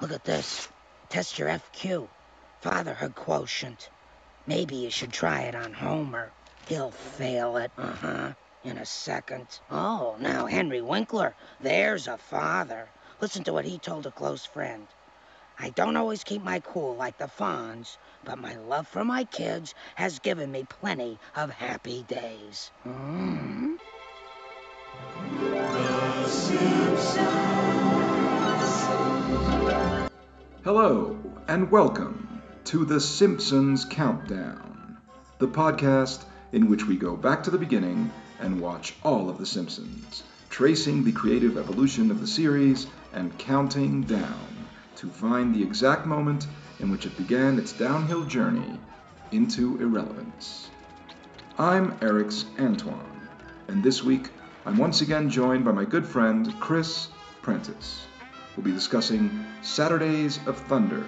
Look at this. Test your FQ. Fatherhood quotient. Maybe you should try it on Homer. He'll fail it. Uh huh. In a second. Oh, now Henry Winkler. There's a father. Listen to what he told a close friend. I don't always keep my cool like the Fonz, but my love for my kids has given me plenty of happy days. Mm. Hello, and welcome to The Simpsons Countdown, the podcast in which we go back to the beginning and watch all of The Simpsons, tracing the creative evolution of the series and counting down to find the exact moment in which it began its downhill journey into irrelevance. I'm Erix Antoine, and this week I'm once again joined by my good friend Chris Prentice we'll be discussing Saturdays of Thunder,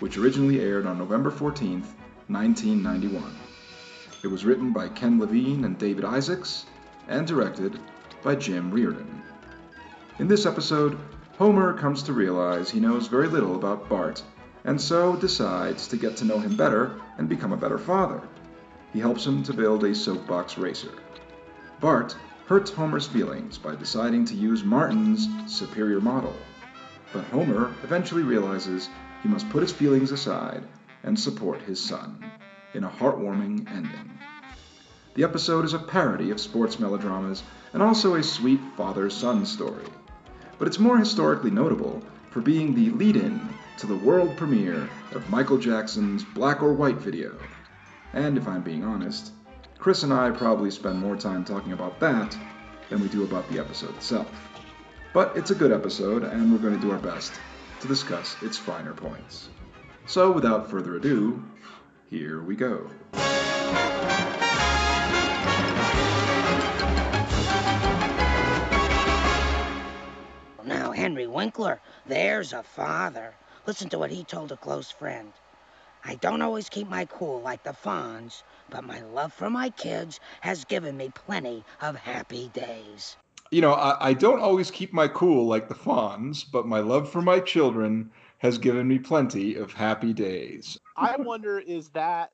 which originally aired on November 14th, 1991. It was written by Ken Levine and David Isaacs, and directed by Jim Reardon. In this episode, Homer comes to realize he knows very little about Bart, and so decides to get to know him better and become a better father. He helps him to build a soapbox racer. Bart hurts Homer's feelings by deciding to use Martin's superior model. But Homer eventually realizes he must put his feelings aside and support his son, in a heartwarming ending. The episode is a parody of sports melodramas and also a sweet father son story. But it's more historically notable for being the lead in to the world premiere of Michael Jackson's Black or White video. And if I'm being honest, Chris and I probably spend more time talking about that than we do about the episode itself. But it's a good episode, and we're going to do our best to discuss its finer points. So, without further ado, here we go. Now, Henry Winkler, there's a father. Listen to what he told a close friend. I don't always keep my cool like the Fonz, but my love for my kids has given me plenty of happy days you know, I, I, don't always keep my cool like the Fonz, but my love for my children has given me plenty of happy days. I wonder is that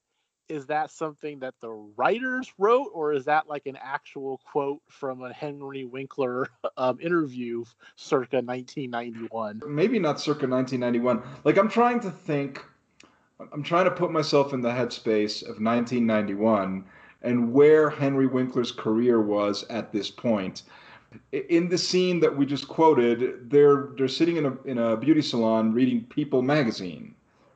is that something that the writers wrote, or is that like an actual quote from a Henry Winkler um, interview circa 1991? Maybe not circa 1991. Like I'm trying to think. I'm trying to put myself in the headspace of 1991 and where Henry Winkler's career was at this point in the scene that we just quoted, they're they're sitting in a in a beauty salon reading People magazine,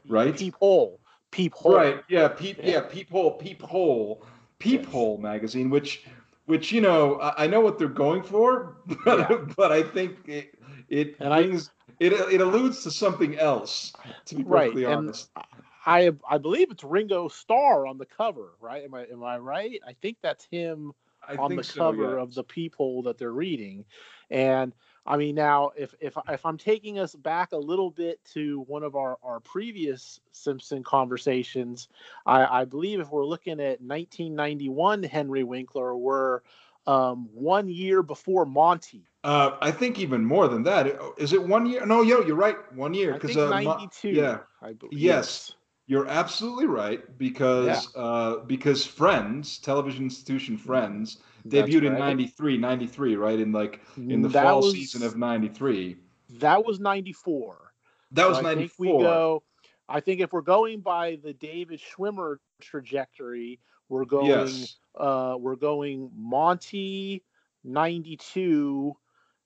right? Peephole, Peephole. Right? Yeah, Peep. Yeah, Peephole, Peephole, Peephole yes. magazine. Which, which you know, I, I, know what they're going for, but yeah. but I think it it and brings I, it it alludes to something else. To be perfectly right. honest. And I I believe it's Ringo Starr on the cover, right? Am I am I right? I think that's him I on the so, cover yeah. of the peephole that they're reading. And I mean, now if if if I'm taking us back a little bit to one of our our previous Simpson conversations, I, I believe if we're looking at 1991 Henry Winkler, we're um, one year before Monty. Uh, I think even more than that. Is it one year? No, yo, you're right. One year because uh, 92. yeah. I believe. Yes. You're absolutely right because yeah. uh, because Friends, television institution Friends, debuted right. in 93, 93, right? In like in the that fall was, season of 93. That was 94. That was so 94. we go I think if we're going by the David Schwimmer trajectory, we're going yes. uh we're going Monty 92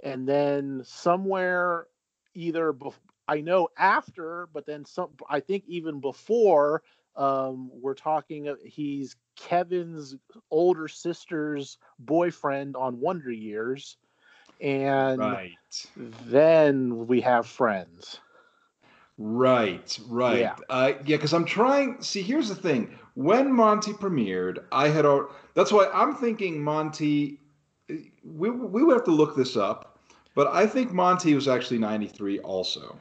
and then somewhere either bef- I know after, but then some. I think even before. Um, we're talking. He's Kevin's older sister's boyfriend on Wonder Years, and right. then we have Friends. Right, right. Yeah, uh, yeah. Because I'm trying. See, here's the thing. When Monty premiered, I had. That's why I'm thinking Monty. We we would have to look this up, but I think Monty was actually 93 also.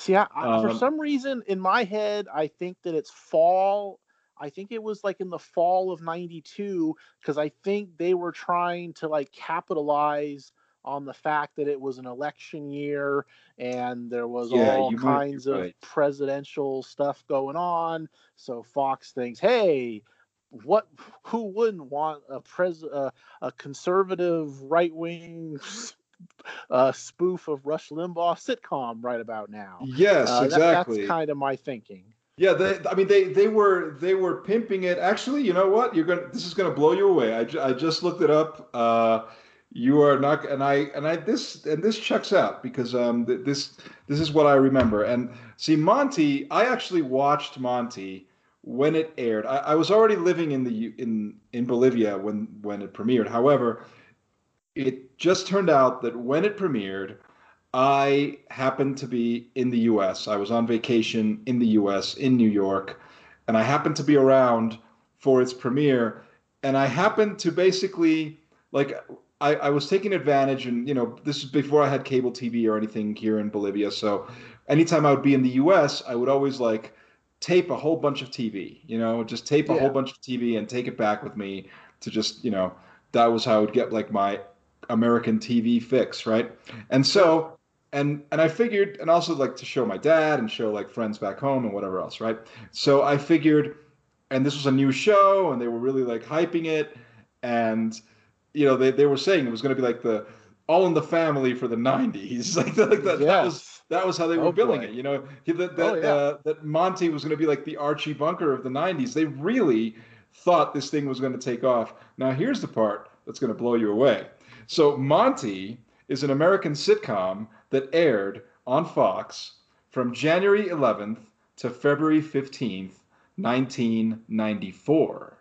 See, I, um, for some reason in my head, I think that it's fall. I think it was like in the fall of 92 because I think they were trying to like capitalize on the fact that it was an election year and there was yeah, all kinds of right. presidential stuff going on. So Fox thinks, hey, what who wouldn't want a pres uh, a conservative right wing uh, spoof of Rush Limbaugh sitcom right about now? Yes, uh, exactly. That, that's kind of my thinking. Yeah, they, I mean, they they were they were pimping it. Actually, you know what? You're gonna this is gonna blow you away. I, I just looked it up. Uh, you are not, and I and I this and this checks out because um this this is what I remember. And see, Monty, I actually watched Monty when it aired. I, I was already living in the in in Bolivia when when it premiered. However, it just turned out that when it premiered, I happened to be in the US. I was on vacation in the US, in New York, and I happened to be around for its premiere. And I happened to basically, like, I, I was taking advantage, and, you know, this is before I had cable TV or anything here in Bolivia. So anytime I would be in the US, I would always, like, tape a whole bunch of TV, you know, just tape a yeah. whole bunch of TV and take it back with me to just, you know, that was how I would get, like, my American TV fix, right? And so and and I figured, and also like to show my dad and show like friends back home and whatever else, right? So I figured, and this was a new show, and they were really like hyping it, and you know they, they were saying it was going to be like the All in the Family for the '90s, like, the, like that, yes. that was that was how they were oh, billing boy. it. You know, that that, oh, yeah. uh, that Monty was going to be like the Archie Bunker of the '90s. They really thought this thing was going to take off. Now here's the part that's going to blow you away. So Monty is an American sitcom that aired on Fox from January 11th to February 15th, 1994.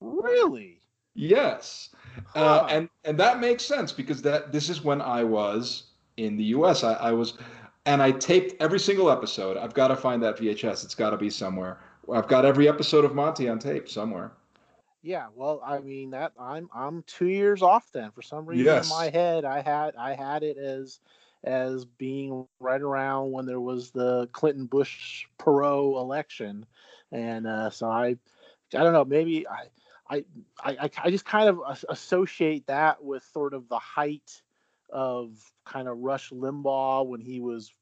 Really? Yes. Uh, huh. Uh, and and that makes sense because that this is when I was in the US. I, I was and I taped every single episode. I've got to find that VHS. It's got to be somewhere. I've got every episode of Monty on tape somewhere. Yeah, well, I mean that I'm I'm two years off then. For some reason yes. in my head, I had I had it as as being right around when there was the Clinton Bush Perot election, and uh, so I, I don't know, maybe I, I, I, I just kind of associate that with sort of the height of kind of Rush Limbaugh when he was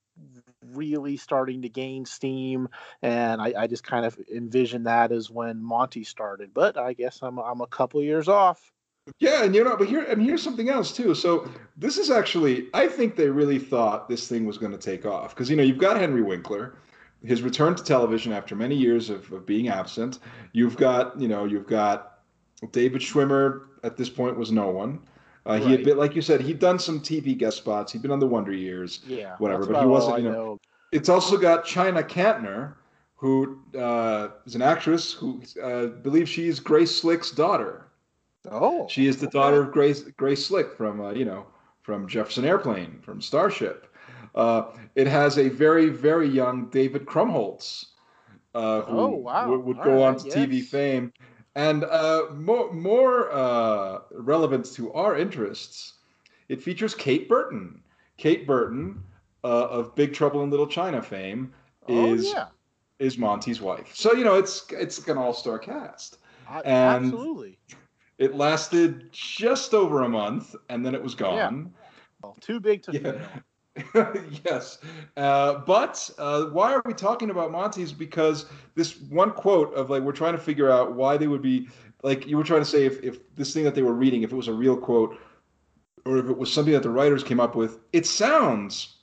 really starting to gain steam and I, I, just kind of envision that as when monty started but i guess i'm, I'm a couple years off yeah, and you know, but here and here's something else too. So this is actually, I think they really thought this thing was going to take off because you know you've got Henry Winkler, his return to television after many years of, of being absent. You've got you know you've got David Schwimmer at this point was no one. Uh, right. He had been, like you said, he'd done some TV guest spots. He'd been on the Wonder Years, yeah, whatever. But he wasn't, you know, know. It's also got China Kantner, who uh, is an actress who uh, believes she's Grace Slick's daughter. Oh, she is the daughter of Grace Grace Slick from uh, you know from Jefferson Airplane from Starship. Uh, it has a very very young David Krumholtz, uh, who oh, wow. w- would go right, on to yes. TV fame, and uh, more more uh, relevant to our interests. It features Kate Burton. Kate Burton uh, of Big Trouble in Little China fame oh, is yeah. is Monty's wife. So you know it's it's an all star cast. and absolutely it lasted just over a month, and then it was gone. Yeah. Well, too big to yeah. yes, uh, but uh, why are we talking about Monty's? Because this one quote of like we're trying to figure out why they would be like you were trying to say if if this thing that they were reading if it was a real quote or if it was something that the writers came up with. It sounds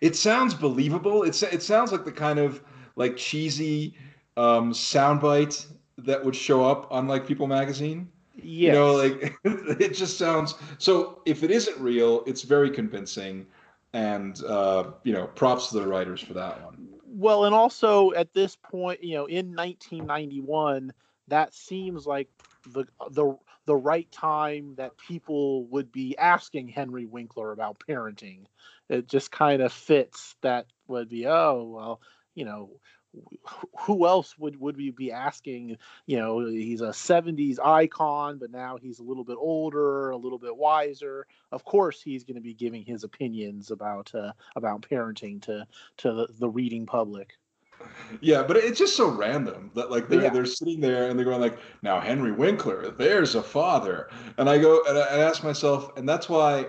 it sounds believable. It it sounds like the kind of like cheesy um, soundbite that would show up on like People magazine. Yes. You know, like it just sounds so if it isn't real, it's very convincing. And uh, you know, props to the writers for that one. Well, and also at this point, you know, in 1991, that seems like the the the right time that people would be asking Henry Winkler about parenting. It just kind of fits that would be, oh, well, you know, who else would would we be asking? You know he's a 70s icon but now he's a little bit older a little bit wiser. Of course he's going to be giving his opinions about uh, about parenting to to the, the reading public. Yeah, but it's just so random that like they're yeah. they're sitting there and they're going like, now Henry Winkler, there's a father, and I go and I, I ask myself, and that's why,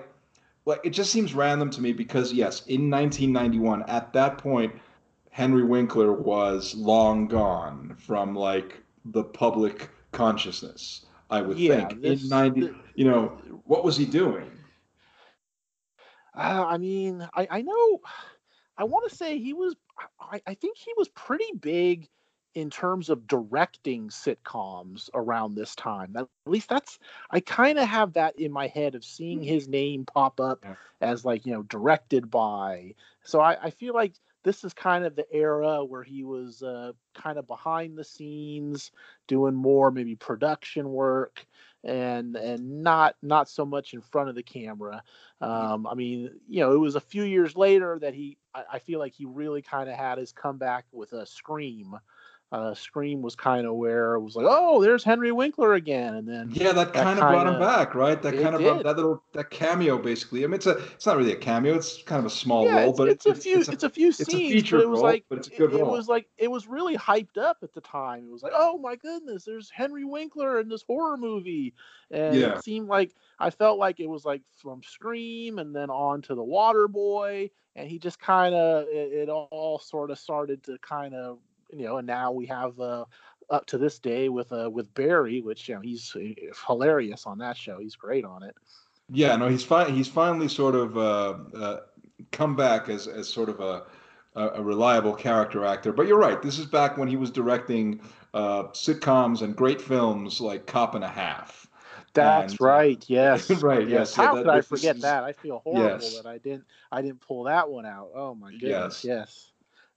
like, it just seems random to me because yes, in 1991, at that point, Henry Winkler was long gone from like the public consciousness. I would yeah, think this, in 90, you know, what was he doing? Uh, I mean, I, I know I want to say he was. I, I think he was pretty big in terms of directing sitcoms around this time. At least that's I kind of have that in my head of seeing hmm. his name pop up yeah. as like you know directed by. So I, I feel like this is kind of the era where he was uh, kind of behind the scenes doing more maybe production work and and not not so much in front of the camera. Mm-hmm. Um, I mean, you know, it was a few years later that he I, I feel like he really kind of had his comeback with a Scream uh, Scream was kind of where it was like, oh, there's Henry Winkler again, and then yeah, that, kind of brought him back, right? That kind of brought, that little that cameo, basically. I mean, it's a it's not really a cameo; it's kind of a small yeah, role, it's, but it's, it's, a few it's a, it's a few it's scenes. A feature but it was role, like but it's a good it, role. It was like it was really hyped up at the time. It was like, oh my goodness, there's Henry Winkler in this horror movie, and yeah. it seemed like I felt like it was like from Scream and then on to the Waterboy, and he just kind of it, it all sort of started to kind of you know, and now we have uh, up to this day with uh, with Barry, which you know he's hilarious on that show. He's great on it. Yeah, no, he's fi- he's finally sort of uh, uh, come back as as sort of a a reliable character actor. But you're right. This is back when he was directing uh, sitcoms and great films like Cop and a Half. That's and, right. Yes. right. Yes. How yeah, could I forget is, that? I feel horrible yes. that I didn't. I didn't pull that one out. Oh my goodness. Yes. yes.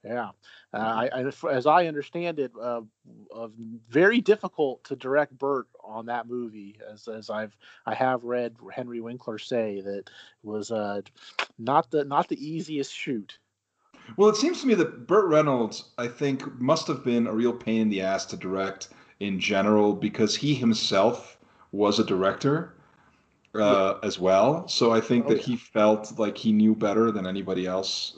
Yeah, uh, I, I, as I understand it, uh, uh, very difficult to direct Burt on that movie. As as I've I have read Henry Winkler say that was uh, not the not the easiest shoot. Well, it seems to me that Burt Reynolds, I think, must have been a real pain in the ass to direct in general because he himself was a director uh, yeah. as well. So I think oh, that yeah. he felt like he knew better than anybody else.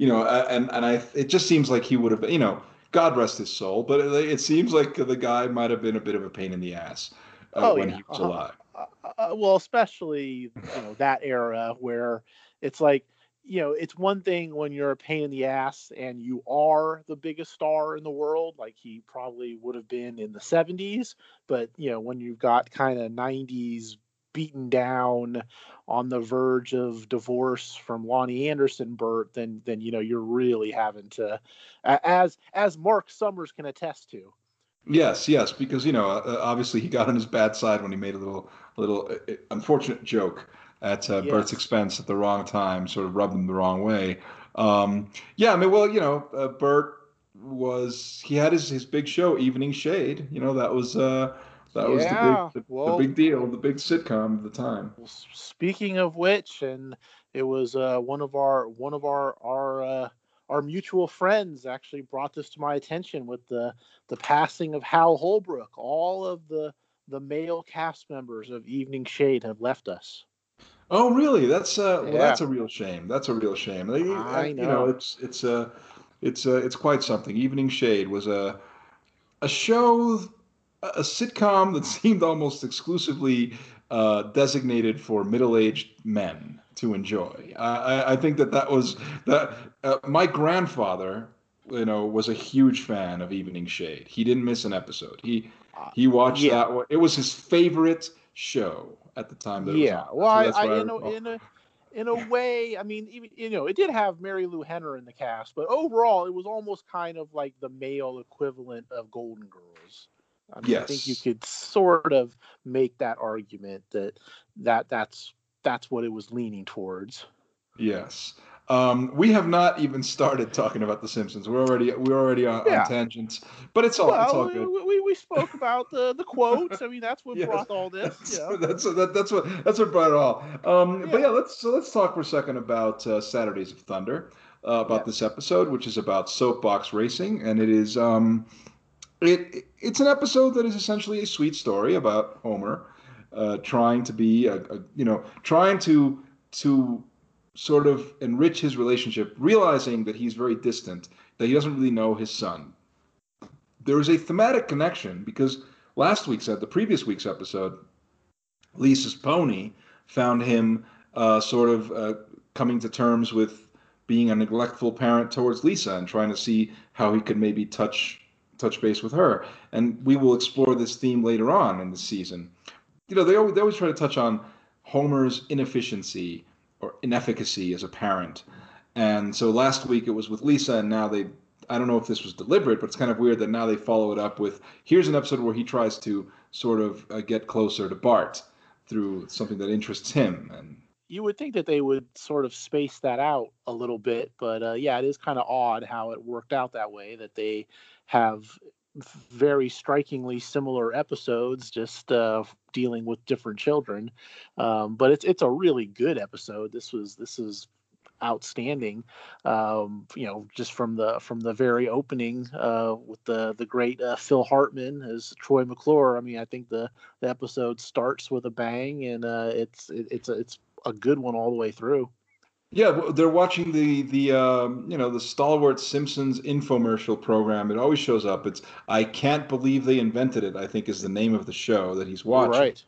You know, and and I it just seems like he would have, you know, God rest his soul, but it, it seems like the guy might have been a bit of a pain in the ass uh, oh, when yeah. he was uh-huh. alive. Uh, uh, well, especially you know that era where it's like you know it's one thing when you're a pain in the ass and you are the biggest star in the world like he probably would have been in the 70s but you know when you've got kind of 90s beaten down on the verge of divorce from Loni Anderson Burt, then then you know you're really having to, as as Marc Summers can attest to. Yes, yes, because you know uh, obviously he got on his bad side when he made a little little uh, uh, unfortunate joke at uh, yes. Burt's expense at the wrong time, sort of rubbed him the wrong way. Um, yeah, I mean, well, you know, uh, Burt was he had his his big show, Evening Shade. You know, that was. Uh, that yeah, was the big, the, well, the, big deal, the big sitcom of the time. Speaking of which, and it was uh, one of our one of our our uh, our mutual friends actually brought this to my attention with the the passing of Hal Holbrook. All of the the male cast members of Evening Shade have left us. Oh, really? That's uh, yeah. well, that's a real shame. That's a real shame. I, I know. You know, it's it's uh, it's uh, it's quite something. Evening Shade was a a show a sitcom that seemed almost exclusively uh, designated for middle-aged men to enjoy. I, I think that that was that. Uh, my grandfather, you know, was a huge fan of Evening Shade. He didn't miss an episode. He he watched yeah. that one. It was his favorite show at the time. That yeah, well, I, I, in, a, in a in a way, I mean, even, you know, it did have Marilu Henner in the cast, but overall, it was almost kind of like the male equivalent of Golden Girls. I mean, yes. I think you could sort of make that argument that that that's that's what it was leaning towards. Yes. Um, we have not even started talking about The Simpsons. We're already we're already on, yeah. on tangents, but it's all well, it's all good. We, we spoke about the the quotes. I mean, that's what yes. brought all this. That's, yeah. that's that, that's what that's what brought it all. Um, yeah. But yeah, let's so let's talk for a second about uh, Saturdays of Thunder, uh, about this episode, which is about soapbox racing, and it is um, it it's an episode that is essentially a sweet story about Homer uh, trying to be a, a, you know trying to to sort of enrich his relationship, realizing that he's very distant, that he doesn't really know his son. There is a thematic connection because last week's, the previous week's episode, Lisa's pony found him uh, sort of uh, coming to terms with being a neglectful parent towards Lisa and trying to see how he could maybe touch touch base with her. And we will explore this theme later on in the season. You know, they always, they always try to touch on Homer's inefficiency or inefficacy as a parent. And so last week it was with Lisa, and now they I don't know if this was deliberate, but it's kind of weird that now they follow it up with here's an episode where he tries to sort of uh, get closer to Bart through something that interests him. And you would think that they would sort of space that out a little bit, but uh, yeah, it is kind of odd how it worked out that way. That they have very strikingly similar episodes, just uh, dealing with different children. Um, but it's it's a really good episode. This was this is outstanding. Um, you know, just from the from the very opening uh, with the the great uh, Phil Hartman as Troy McClure. I mean, I think the the episode starts with a bang, and uh, it's it, it's it's a good one all the way through. Yeah, they're watching the the um, you know the stalwart Simpsons infomercial program. It always shows up. It's I can't believe they invented it. I think is the name of the show that he's watching. Right.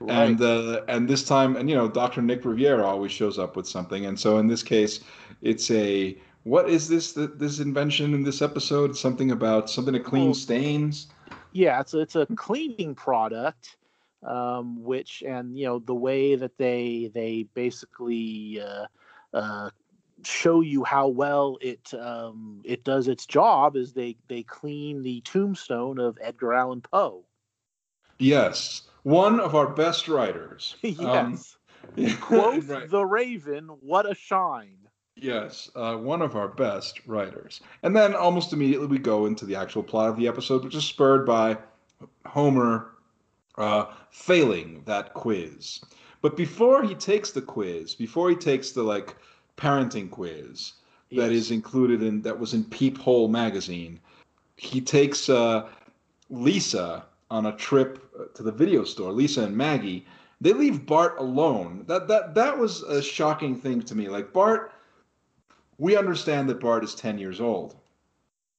Right. And uh, and this time, and you know, Dr. Nick Riviera always shows up with something, and so in this case, it's a what is this this invention in this episode? Something about something to clean stains. Yeah, it's a, it's a cleaning product, um, which and you know the way that they they basically uh, uh, show you how well it um, it does its job is they they clean the tombstone of Edgar Allan Poe. Yes, one of our best writers. yes. Um, Quoth right. the Raven, what a shine. Yes, uh, one of our best writers. And then almost immediately we go into the actual plot of the episode, which is spurred by Homer uh, failing that quiz. But before he takes the quiz, before he takes the like parenting quiz yes. that is included in that was in Peephole magazine, he takes uh, Lisa on a trip uh, to the video store, Lisa and Maggie, they leave Bart alone. That that that was a shocking thing to me. Like Bart, we understand that Bart is 10 years old.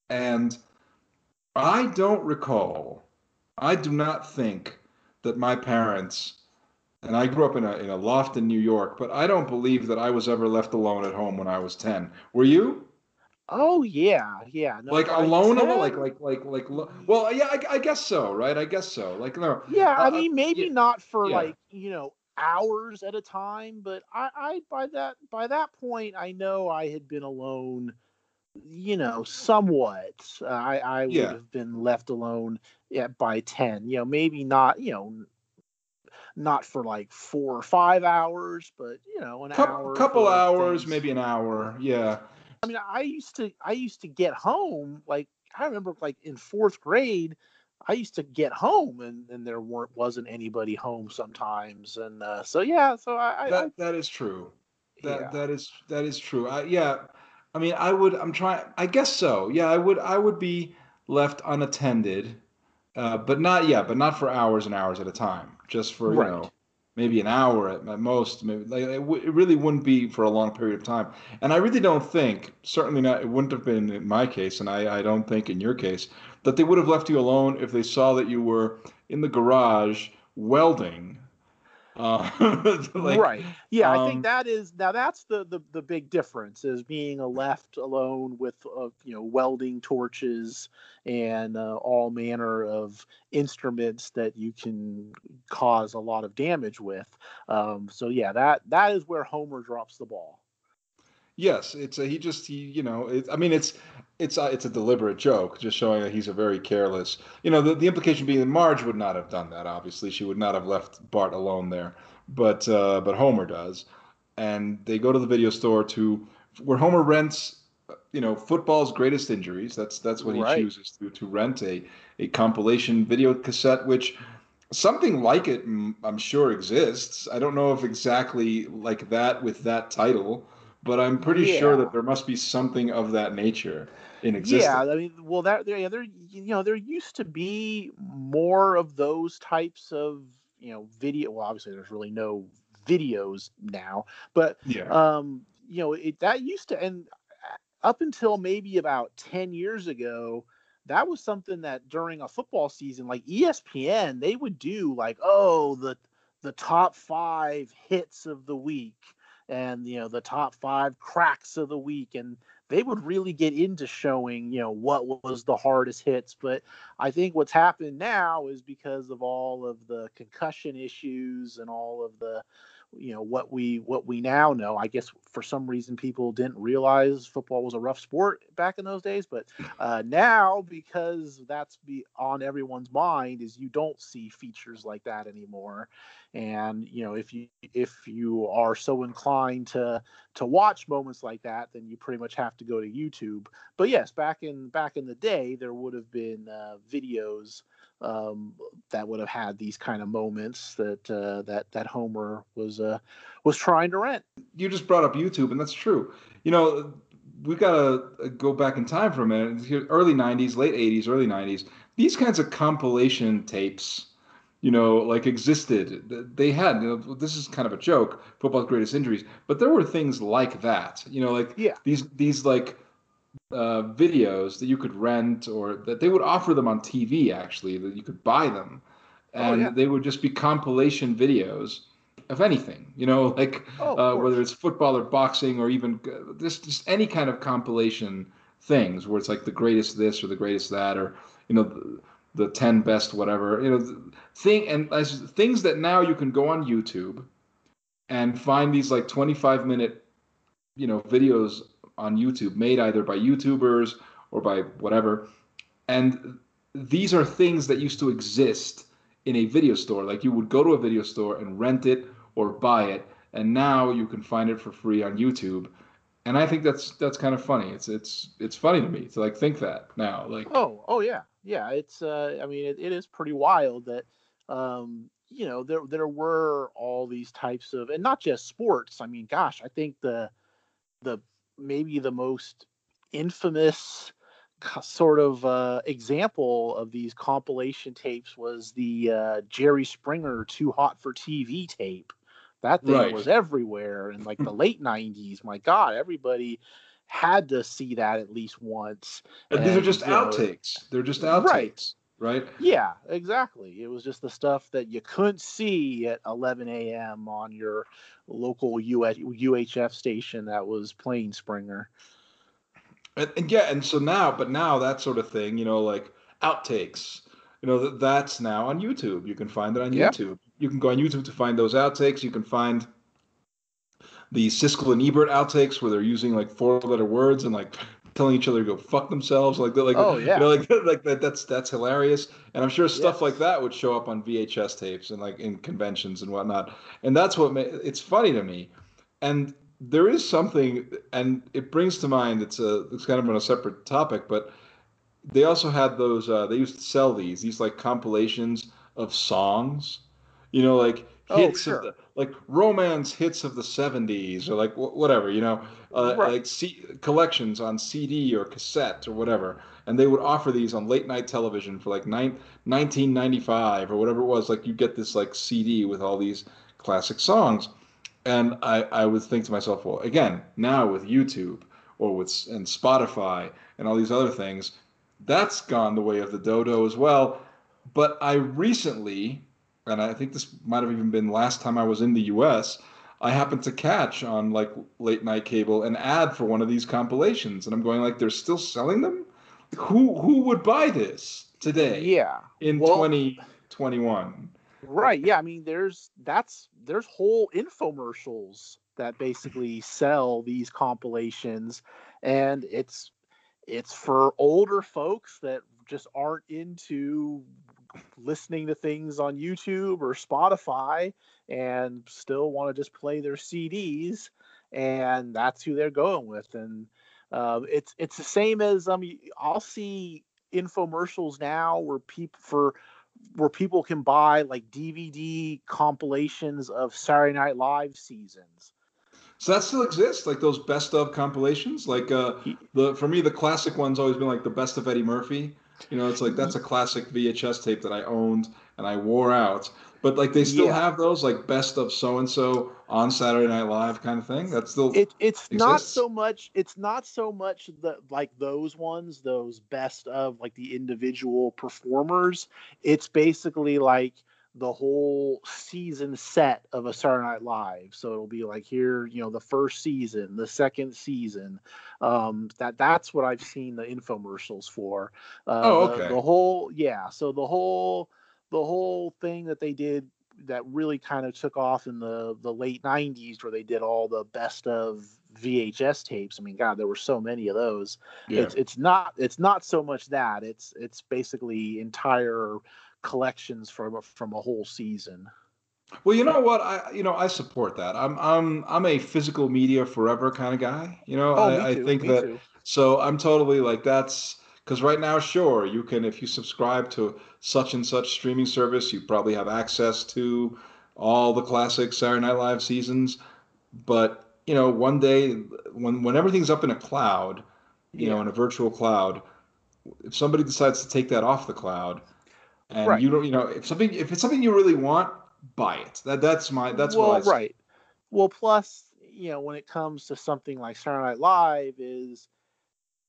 And I don't recall, I do not think that my parents and I grew up in a in a loft in New York, but I don't believe that I was ever left alone at home when I was 10. Were you? Oh yeah, yeah. No, like alone, like like like like. Well, yeah, I, I, guess so, right? I guess so. Like no. Yeah, uh, I mean, maybe yeah, not for yeah. like you know hours at a time, but I, I by that by that point, I know I had been alone. You know, somewhat. Uh, I I would yeah. have been left alone at by ten. You know, maybe not. You know, not for like four or five hours, but you know, an couple, hour. Couple hours, things. maybe an hour. Yeah. I mean, I used to I used to get home like I remember like in fourth grade, I used to get home and, and there weren't wasn't anybody home sometimes, and uh, so yeah, so I, that I, that is true. That yeah. that is that is true. I, yeah, I mean, I would. I'm trying. I guess so. Yeah, I would. I would be left unattended, uh, but not yeah, but not for hours and hours at a time. Just for you know maybe an hour at, at most. Maybe like, it, w- it, really wouldn't be for a long period of time. And I really don't think, certainly not, it wouldn't have been in my case, and I, I don't think in your case, that they would have left you alone if they saw that you were in the garage welding uh, like, right. Yeah, um, I think um, that is now that's the, the the big difference is being a left alone with uh, you know welding torches and uh, all manner of instruments that you can cause a lot of damage with. Um, so yeah, that that is where Homer drops the ball. Yes, it's a, he just he you know it, I mean it's it's a, it's a deliberate joke, just showing that he's a very careless. You know the the implication being that Marge would not have done that. Obviously, she would not have left Bart alone there, but uh, but Homer does, and they go to the video store to where Homer rents. You know, football's greatest injuries. That's that's what he right. chooses to to rent a a compilation video cassette, which something like it I'm sure exists. I don't know if exactly like that with that title but I'm pretty yeah. sure that there must be something of that nature in existence. Yeah, I mean, well, that there, there, you know, there used to be more of those types of, you know, video. Well, obviously, there's really no videos now. But yeah. um, you know, it that used to and up until maybe about 10 years ago, that was something that during a football season, like ESPN, they would do like, oh, the the top five hits of the week and you know the top five cracks of the week and they would really get into showing you know what was the hardest hits but i think what's happened now is because of all of the concussion issues and all of the you know what we what we now know. I guess for some reason people didn't realize football was a rough sport back in those days but uh, now because that's be on everyone's mind is you don't see features like that anymore. And you know if you if you are so inclined to to watch moments like that then you pretty much have to go to youtube. But yes back in back in the day there would have been uh, videos um, that would have had these kind of moments that uh, that that Homer was uh, was trying to rent. You just brought up YouTube, and that's true. You know, we've got to uh, go back in time for a minute. Early '90s, late '80s, early '90s. These kinds of compilation tapes, you know, like existed. They had. You know, this is kind of a joke. Football's greatest injuries, but there were things like that. You know, like yeah. these these like uh, videos that you could rent or that they would offer them on TV actually that you could buy them, oh, and oh, yeah. they would just be compilation videos of anything, you know, like oh, uh, whether it's football or boxing or even uh, just just any kind of compilation things where it's like the greatest this or the greatest that or you know the, the 10 best whatever you know thing and as things that now you can go on YouTube and find these like 25 minute you know videos on YouTube, made either by YouTubers or by whatever. And these are things that used to exist in a video store. Like you would go to a video store and rent it or buy it, and now you can find it for free on YouTube. And I think that's that's kind of funny. It's it's it's funny to me to like think that now. Like oh oh yeah yeah. It's uh I mean it, it is pretty wild that um you know there there were all these types of and not just sports. I mean gosh I think the the maybe the most infamous sort of uh, example of these compilation tapes was the uh, Jerry Springer "Too Hot for TV" tape. That thing right. was everywhere in like the late '90s. My God, everybody had to see that at least once. And, and these are just outtakes. Know, They're just outtakes. Right right? Yeah, exactly. It was just the stuff that you couldn't see at 11 a.m. on your local UHF station that was playing Springer. And, and, yeah, and so now, but now that sort of thing, you know, like outtakes, you know, that that's now on YouTube. You can find it on yep. YouTube. You can go on YouTube to find those outtakes. You can find the Siskel and Ebert outtakes where they're using like four letter words and like telling each other to go fuck themselves like like oh yeah you know, like like that that's that's hilarious. And i'm sure stuff yes. like that would show up on vhs tapes and like in conventions and whatnot. And that's what ma- it's funny to me. And there is something and it brings to mind it's a it's kind of on a separate topic but they also had those uh, they used to sell these these like compilations of songs. You know like hits oh, sure. of the like romance hits of the 70s or like whatever you know uh, right. like C- collections on cd or cassette or whatever and they would offer these on late night television for like ni- 1995 or whatever it was like you get this like cd with all these classic songs and i i would think to myself well again now with youtube or with and spotify and all these other things that's gone the way of the dodo as well but i recently and I think this might have even been last time I was in the U.S. I happened to catch on like late night cable an ad for one of these compilations, and I'm going like, they're still selling them. Who who would buy this today? Yeah, in well, 2021. Right. Yeah. I mean, there's that's there's whole infomercials that basically sell these compilations, and it's it's for older folks that just aren't into listening to things on YouTube or Spotify and still want to just play their CDs, and that's who they're going with. And uh, it's it's the same as um I'll see infomercials now where people for where people can buy like DVD compilations of Saturday Night Live seasons. So that still exists, like those best of compilations. Like uh, the for me, the classic one's always been like the best of Eddie Murphy. You know, it's like that's a classic VHS tape that I owned and I wore out. But like they still yeah. have those like best of so and so on Saturday Night Live kind of thing. That's still it, it's exists. not so much. It's not so much the like those ones, those best of like the individual performers. It's basically like the whole season set of a Saturday Night Live. So it'll be like here, you know, the first season, the second season. Um, that that's what I've seen the infomercials for. Uh, oh, okay. The, the whole, yeah. So the whole the whole thing that they did that really kind of took off in the the late 90s where they did all the best of VHS tapes. I mean, God, there were so many of those. Yeah. It's it's not it's not so much that it's it's basically entire collections from from a whole season. Well, you know what? I you know I support that. I'm I'm I'm a physical media forever kind of guy. You know, oh, I, I, think me that. Too. So I'm totally like that's because right now, sure, you can if you subscribe to such and such streaming service, you probably have access to all the classic Saturday Night Live seasons. But you know, one day when when everything's up in a cloud, you yeah. know, in a virtual cloud, if somebody decides to take that off the cloud, and right. you don't, you know, if something if it's something you really want, buy it. That that's my that's well, what I right. Well, plus you know, when it comes to something like Saturday Night Live, is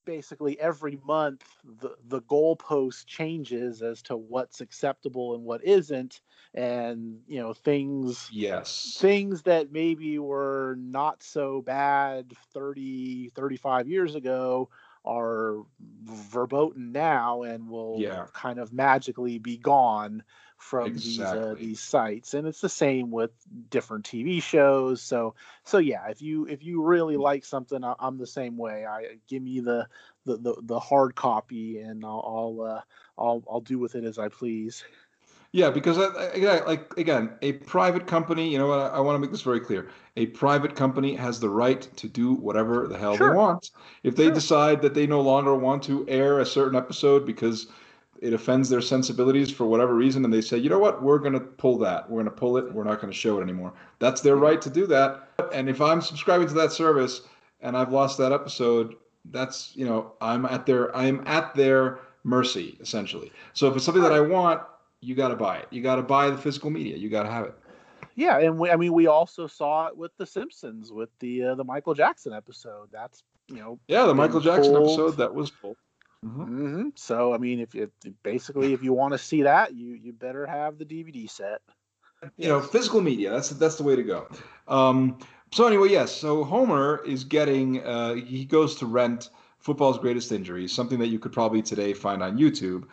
basically every month the the goalpost changes as to what's acceptable and what isn't and you know things yes things that maybe were not so bad 30 35 years ago are verboten now and will yeah. kind of magically be gone from exactly. these uh, these sites and it's the same with different TV shows so so yeah if you if you really mm. like something I, am the same way I give me the the the, the hard copy and I'll I'll, uh, I'll I'll do with it as I please yeah because again like again a private company you know what I, I want to make this very clear. A private company has the right to do whatever the hell sure. they want. If they sure. decide that they no longer want to air a certain episode because it offends their sensibilities for whatever reason and they say you know what? We're going to pull that. We're going to pull it. We're not going to show it anymore. That's their right to do that. And if i'm subscribing to that service and i've lost that episode that's you know i'm at their i'm at their mercy essentially. So if it's something that i want you got to buy it you got to buy the physical media you got to have it yeah and we, i mean we also saw it with the simpsons with the uh, the michael jackson episode that's you know yeah the michael jackson pulled. episode that was pulled Mm-hmm. Mm-hmm. So I mean, if, if basically if you want to see that, you you better have the DVD set. You know, physical media. That's that's the way to go. Um, so anyway, yes. So Homer is getting. Uh, he goes to rent Football's Greatest Injuries, something that you could probably today find on YouTube.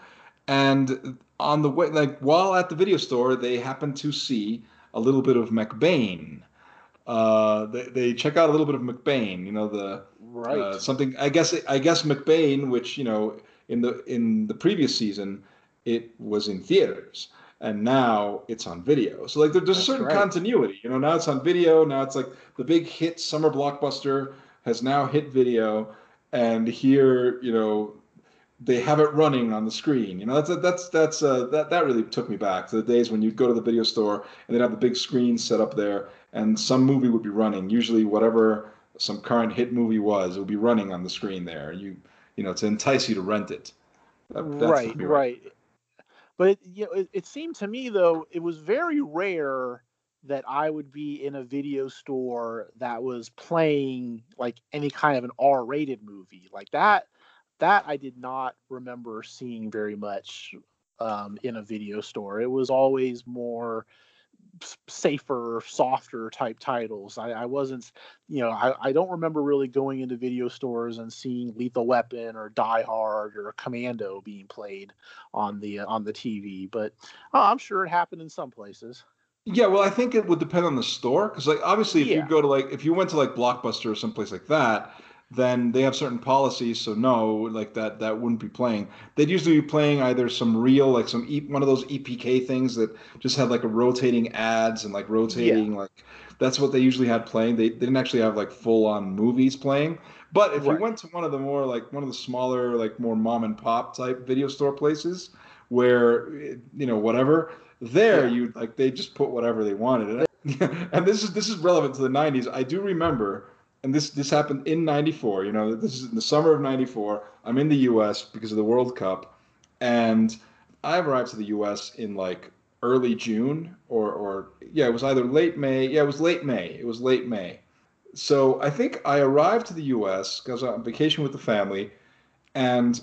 And on the way, like while at the video store, they happen to see a little bit of McBain. Uh, they, they check out a little bit of McBain. You know the right uh, something i guess i guess mcbain which you know in the in the previous season it was in theaters and now it's on video so like there, there's That's a certain right. continuity you know now it's on video now it's like the big hit summer blockbuster has now hit video and here you know they have it running on the screen. You know, that's that's that's uh, that that really took me back to the days when you'd go to the video store and they'd have the big screen set up there, and some movie would be running. Usually, whatever some current hit movie was, it would be running on the screen there. You you know to entice you to rent it. That, right, right. But it, you know, it, it seemed to me though it was very rare that I would be in a video store that was playing like any kind of an R-rated movie like that. That I did not remember seeing very much um, in a video store. It was always more safer, softer type titles. I, I wasn't, you know, I, I don't remember really going into video stores and seeing Lethal Weapon or Die Hard or Commando being played on the on the TV. But oh, I'm sure it happened in some places. Yeah, well, I think it would depend on the store because, like, obviously, if yeah. you go to like if you went to like Blockbuster or someplace like that, then they have certain policies. So no, like that that wouldn't be playing. They'd usually be playing either some real, like some e- one of those EPK things that just had like a rotating ads and like rotating yeah. like that's what they usually had playing. They, they didn't actually have like full on movies playing. But if right. you went to one of the more like one of the smaller like more mom and pop type video store places where you know whatever there yeah. you like they just put whatever they wanted and this is this is relevant to the 90s i do remember and this this happened in '94. You know, this is in the summer of '94. I'm in the U.S. because of the World Cup, and I arrived to the U.S. in like early June or or yeah, it was either late May. Yeah, it was late May. It was late May. So I think I arrived to the U.S. because I was on vacation with the family, and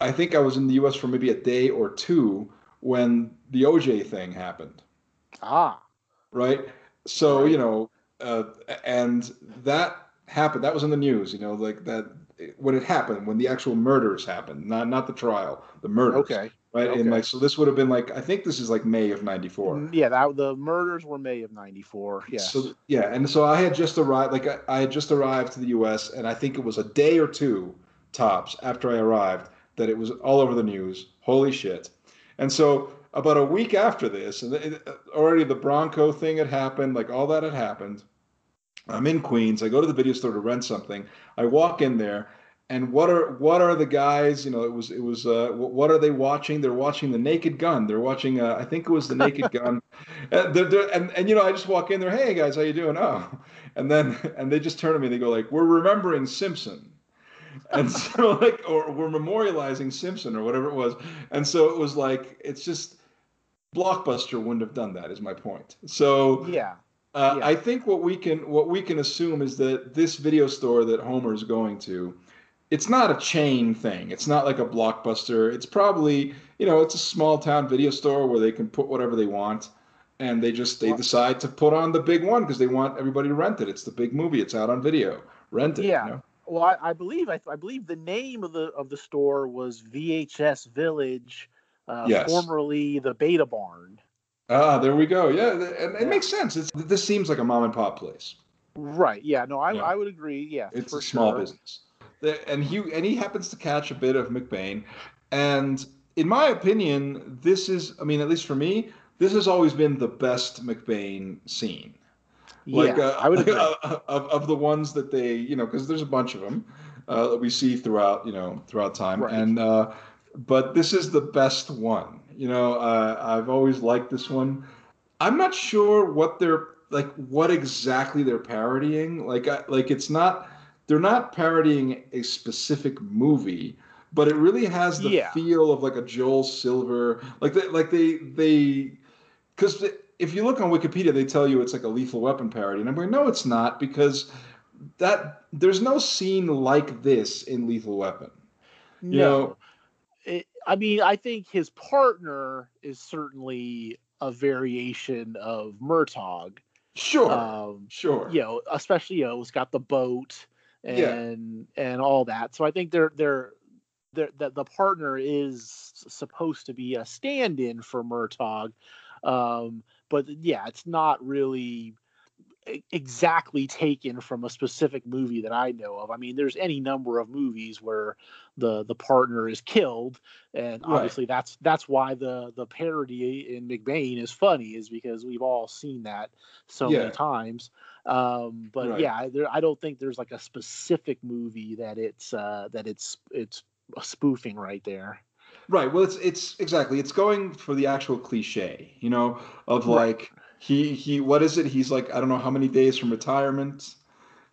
I think I was in the U.S. for maybe a day or two when the OJ thing happened. Ah. Right. So you know, uh, and that happened. That was in the news. You know, like that when it happened, when the actual murders happened, not not the trial, the murders. Okay. Right, okay. and like so, this would have been like I think this is like May of '94. Mm, yeah, that the murders were May of '94. Yeah. So yeah, and so I had just arrived, like I, I had just arrived to the U.S. and I think it was a day or two tops after I arrived that it was all over the news. Holy shit! And so about a week after this, and it, already the Bronco thing had happened, like all that had happened. I'm in Queens. I go to the video store to rent something. I walk in there, and what are what are the guys? You know, it was it was uh, what are they watching? They're watching The Naked Gun. They're watching. Uh, I think it was The Naked Gun. And, they're, they're, and and you know, I just walk in there. Hey guys, how you doing? Oh, and then and they just turn to me. And they go like, "We're remembering Simpson." and so like or we're memorializing simpson or whatever it was and so it was like it's just blockbuster wouldn't have done that is my point so yeah uh, yeah. I think what we can what we can assume is that this video store that Homer is going to, it's not a chain thing. It's not like a blockbuster. It's probably you know it's a small town video store where they can put whatever they want, and they just they decide to put on the big one because they want everybody to rent it. It's the big movie. It's out on video. Rent it. Yeah. You know? Well, I, I believe I, I, believe the name of the of the store was VHS Village, uh, yes. formerly the Beta Barn. Ah, there we go. Yeah, and it makes sense. It's this seems like a mom and pop place. Right. Yeah. No, I, yeah. I would agree. Yeah. It's a small sure. business, and he and he happens to catch a bit of McBain, and in my opinion, this is. I mean, at least for me, this has always been the best McBain scene. Like, yeah, uh, I would agree. of, of the ones that they, you know, because there's a bunch of them uh, that we see throughout, you know, throughout time, right. and uh, but this is the best one you know, uh, I've always liked this one. I'm not sure what they're like, what exactly they're parodying. Like, I, like it's not. They're not parodying a specific movie, but it really has the yeah. feel of like a Joel Silver, like they, like they they, because if you look on Wikipedia, they tell you it's like a Lethal Weapon parody, and I'm going, no, it's not, because that there's no scene like this in Lethal Weapon. You no. know, I mean, I think his partner is certainly a variation of Murtaugh. Sure. Um, sure. You know, especially you know, it's got the boat and yeah. and all that. So I think they're they're they're that the partner is supposed to be a stand-in for Murtaugh. Um, but yeah, it's not really exactly taken from a specific movie that I know of. I mean, there's any number of movies where the the partner is killed, and obviously that's that's why the the parody in McBain is funny, is because we've all seen that so yeah. many times. Um, but right. yeah, there, I don't think there's like a specific movie that it's uh, that it's it's spoofing right there. Right. Well, it's it's exactly it's going for the actual cliche, you know, of like. Right he he what is it? He's like I don't know how many days from retirement.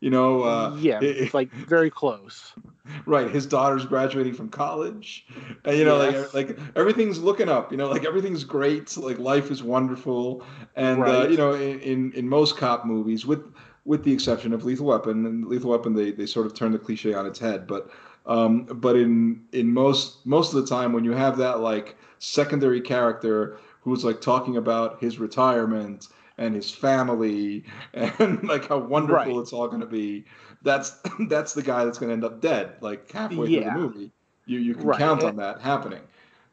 You know, uh, yeah, it's like very close. Right, his daughter's graduating from college, and you know, yes. like like everything's looking up. You know, like everything's great. Like life is wonderful, and uh, right. uh, you know, in, in in most cop movies, with with the exception of Lethal Weapon, and Lethal Weapon, they they sort of turn the cliche on its head. But um, but in in most most of the time, when you have that like secondary character who's like talking about his retirement and his family and like how wonderful right. it's all going to be. That's that's the guy that's going to end up dead like halfway yeah. through the movie. You you can right. count on that happening.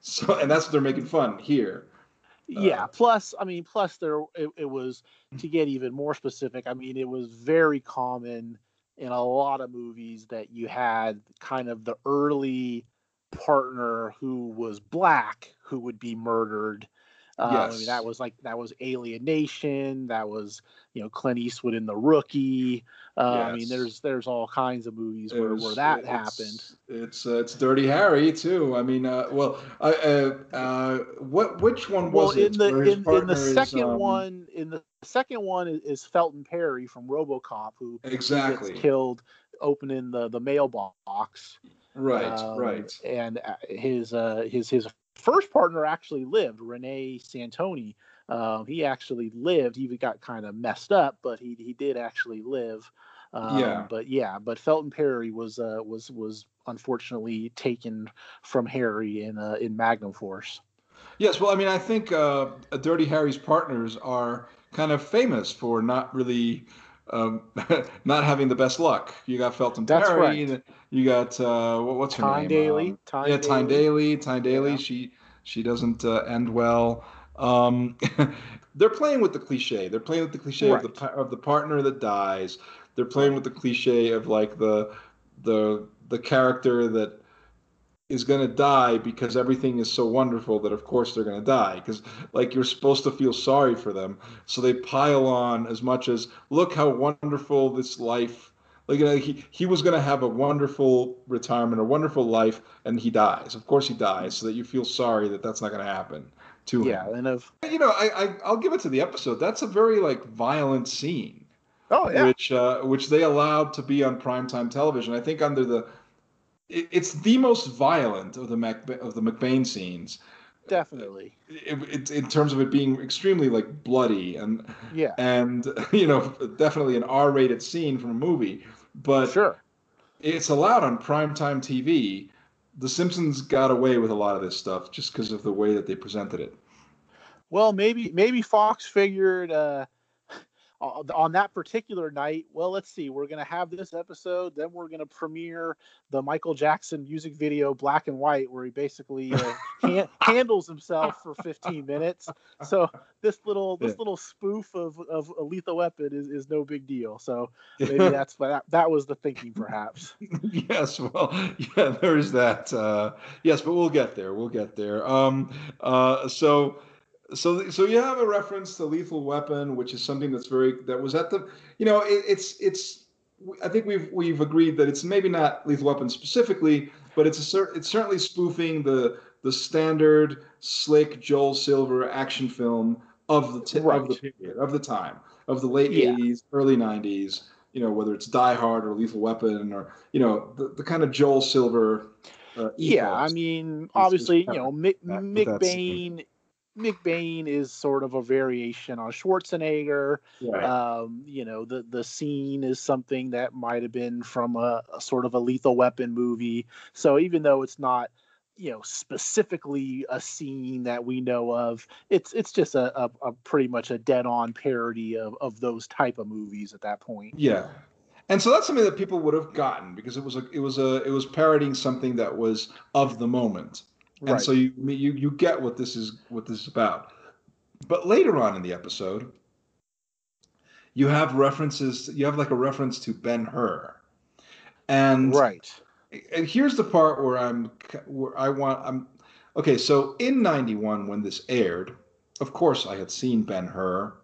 So and that's what they're making fun here. Yeah. Uh, plus, I mean, plus there it, it was to get even more specific. I mean, it was very common in a lot of movies that you had kind of the early partner who was black who would be murdered um, yes. I mean, that was like that was Alien Nation. That was you know Clint Eastwood in The Rookie. Uh, yes. I mean, there's there's all kinds of movies where, was, where that it's, happened. It's uh, it's Dirty Harry too. I mean, uh, well, uh, uh, what which one was well, it? In the in, in, the second is, um... one, in the second one is, is, Felton Perry from RoboCop, who exactly gets killed opening the the mailbox. Right, um, right. And uh, his uh, his his first partner actually lived, Reni Santoni. Uh, he actually lived. He got kind of messed up, but he he did actually live. Um, yeah. But yeah, but Felton Perry was uh, was was unfortunately taken from Harry in uh, in Magnum Force. Yes, well, I mean, I think uh, Dirty Harry's partners are kind of famous for not really um, not having the best luck. You got Felton That's Perry. Right. You got uh, what's her Tyne name? Daly. Um, Tyne yeah, Daly. Tyne Daly. Tyne Daly. Yeah. She she doesn't uh, end well. Um, they're playing with the cliche. They're playing with the cliche right. of the of the partner that dies. They're playing with the cliche of like the the the character that is going to die because everything is so wonderful that of course they're going to die because like you're supposed to feel sorry for them. So they pile on as much as look how wonderful this life like you know, he, he was going to have a wonderful retirement a wonderful life and he dies. Of course he dies so that you feel sorry that that's not going to happen to yeah, him. Yeah and of you know I, I i'll give it to the episode. That's a very like violent scene. Oh yeah. Which uh, which they allowed to be on primetime television. I think under the it's the most violent of the Mac, of the McBain scenes. Definitely. It, it, in terms of it being extremely like bloody and yeah, and you know definitely an R-rated scene from a movie, but sure, it's allowed on primetime TV. The Simpsons got away with a lot of this stuff just because of the way that they presented it. Well, maybe maybe Fox figured. Uh, on that particular night, well, let's see, we're going to have this episode, then we're going to premiere the Michael Jackson music video Black and White, where he basically uh, can- handles himself for 15 minutes. So this little this little spoof of, of a lethal weapon is, is no big deal. So maybe that's that, that was the thinking, perhaps. yes, well, yeah, there is that. Uh, yes, but we'll get there. We'll get there. Um, uh, so so so you have a reference to Lethal Weapon, which is something that's very that was at the you know it, it's it's I think we've we've agreed that it's maybe not Lethal Weapon specifically, but it's a it's certainly spoofing the the standard slick Joel Silver action film of the t- right. of the period of the time of the late yeah. 80s, early 90s. You know whether it's Die Hard or Lethal Weapon or you know the, the kind of Joel Silver. Uh, yeah, I mean, obviously, you know, Mick, McBain McBain is sort of a variation on Schwarzenegger. Right. Um, you know, the the scene is something that might have been from a, a, sort of a Lethal Weapon movie. So even though it's not, you know, specifically a scene that we know of, it's it's just a, a, a pretty much a dead on parody of of those type of movies at that point. Yeah. And so that's something that people would have gotten because it was a it was a it was parodying something that was of the moment and right. so you you you get what this is what this is about. But later on in the episode, you have references. You have like a reference to Ben Hur, and right. And here's the part where I'm where I want I'm okay. So in '91 when this aired, of course I had seen Ben Hur.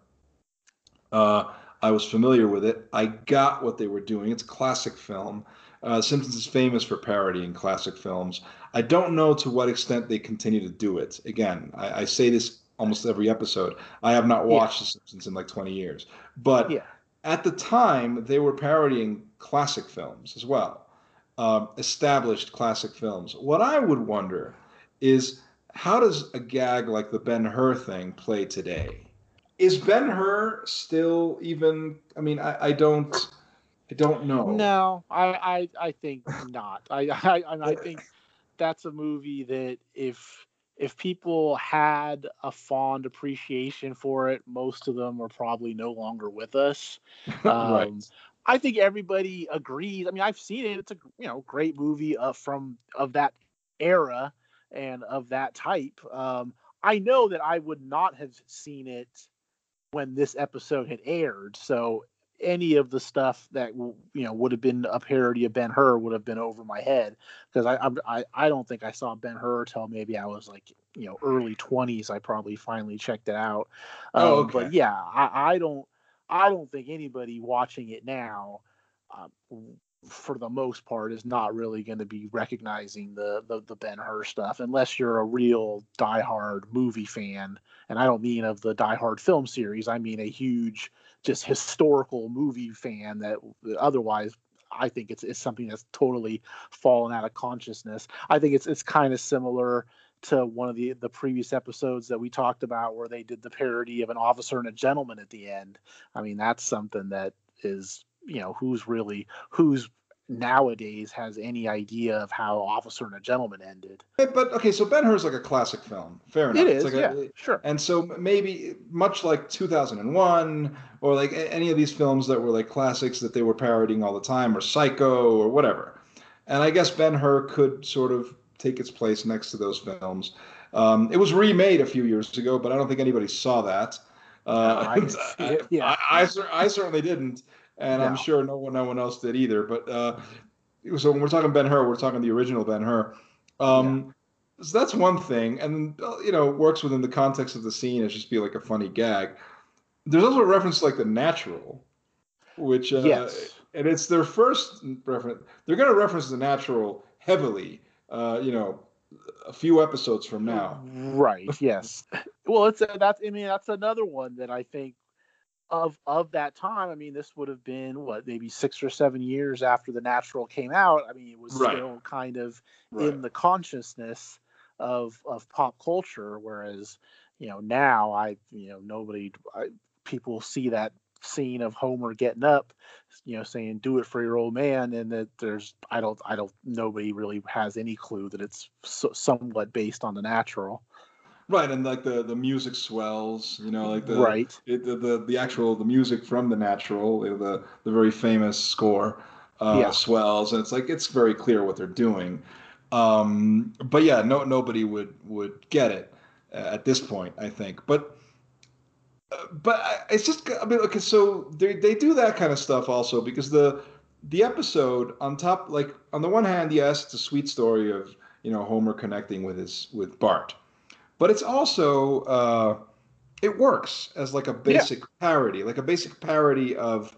Uh, I was familiar with it. I got what they were doing. It's a classic film. Uh, Simpsons is famous for parodying classic films. I don't know to what extent they continue to do it. Again, I, I say this almost every episode. I have not watched yeah. The Simpsons in like 20 years. But yeah. at the time, they were parodying classic films as well, um, established classic films. What I would wonder is how does a gag like the Ben Hur thing play today? Is Ben Hur still even? I mean, I, I don't. I don't know. No, I, I, I think not. I, I, I think that's a movie that if if people had a fond appreciation for it, most of them are probably no longer with us. Um, right. I think everybody agrees. I mean, I've seen it. It's a you know great movie uh, from of that era and of that type. Um, I know that I would not have seen it when this episode had aired. So any of the stuff that you know would have been a parody of Ben Hur would have been over my head because I, I I don't think I saw Ben Hur till maybe I was like you know early twenties. I probably finally checked it out. Oh, um, okay. But yeah, I, I don't I don't think anybody watching it now. Um, for the most part, is not really going to be recognizing the, the the Ben Hur stuff unless you're a real diehard movie fan. And I don't mean of the Die Hard film series. I mean a huge just historical movie fan that otherwise I think it's, it's something that's totally fallen out of consciousness. I think it's it's kind of similar to one of the the previous episodes that we talked about where they did the parody of an officer and a gentleman at the end. I mean, that's something that is you know who's really who's nowadays has any idea of how Officer and a Gentleman ended. But okay, so Ben Hur is like a classic film. Fair enough. It is, like yeah, a, sure. And so maybe much like 2001 or like any of these films that were like classics that they were parodying all the time, or Psycho or whatever. And I guess Ben Hur could sort of take its place next to those films. Um, it was remade a few years ago, but I don't think anybody saw that. Uh, no, I, yeah. I, I, I, certainly didn't and I'm sure no one, no one else did either. But uh, so when we're talking Ben Hur, we're talking the original Ben Hur. Um, yeah. So that's one thing, and uh, you know, it works within the context of the scene as just be like a funny gag. There's also a reference to like the natural, which uh, yes, and it's their first reference. They're going to reference the natural heavily. Uh, you know, a few episodes from now. Right. Yes. well, it's a, that's. I mean, that's another one that I think of of that time, I mean, this would have been what maybe six or seven years after the natural came out. I mean, it was right. still kind of right. in the consciousness of of pop culture. Whereas, you know, now I, you know, nobody, I, people see that scene of Homer getting up, you know, saying "Do it for your old man," and that there's, I don't, I don't, nobody really has any clue that it's so, somewhat based on the natural. Right, and like the the music swells, you know, like the right it, the, the the actual the music from the natural, the the very famous score uh, yeah. swells, and it's like it's very clear what they're doing. Um, but yeah, no nobody would would get it at this point, I think. But uh, but it's just I mean, okay, so they they do that kind of stuff also because the the episode on top, like on the one hand, yes, it's a sweet story of you know Homer connecting with his with Bart but it's also uh, it works as like a basic yeah. parody, like a basic parody of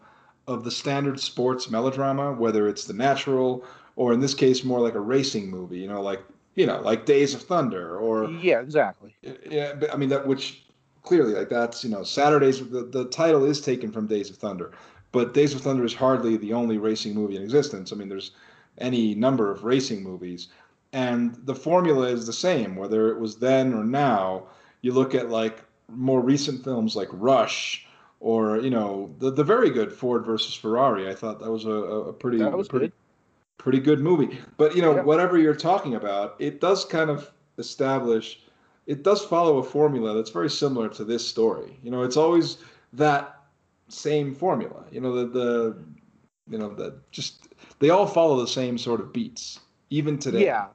of the standard sports melodrama, whether it's the natural or in this case more like a racing movie, you know, like you know, like Days of Thunder or yeah, exactly. Yeah, but I mean that which clearly like that's you know Saturdays the, the title is taken from Days of Thunder, but Days of Thunder is hardly the only racing movie in existence. I mean, there's any number of racing movies, and the formula is the same whether it was then or now. You look at like more recent films like rush or you know the the very good ford versus ferrari. I thought that was a, a pretty that was pretty, good. pretty good movie. But you know yeah. whatever you're talking about it does kind of establish it does follow a formula that's very similar to this story. You know it's always that same formula. You know the the you know the just they all follow the same sort of beats even today. Yeah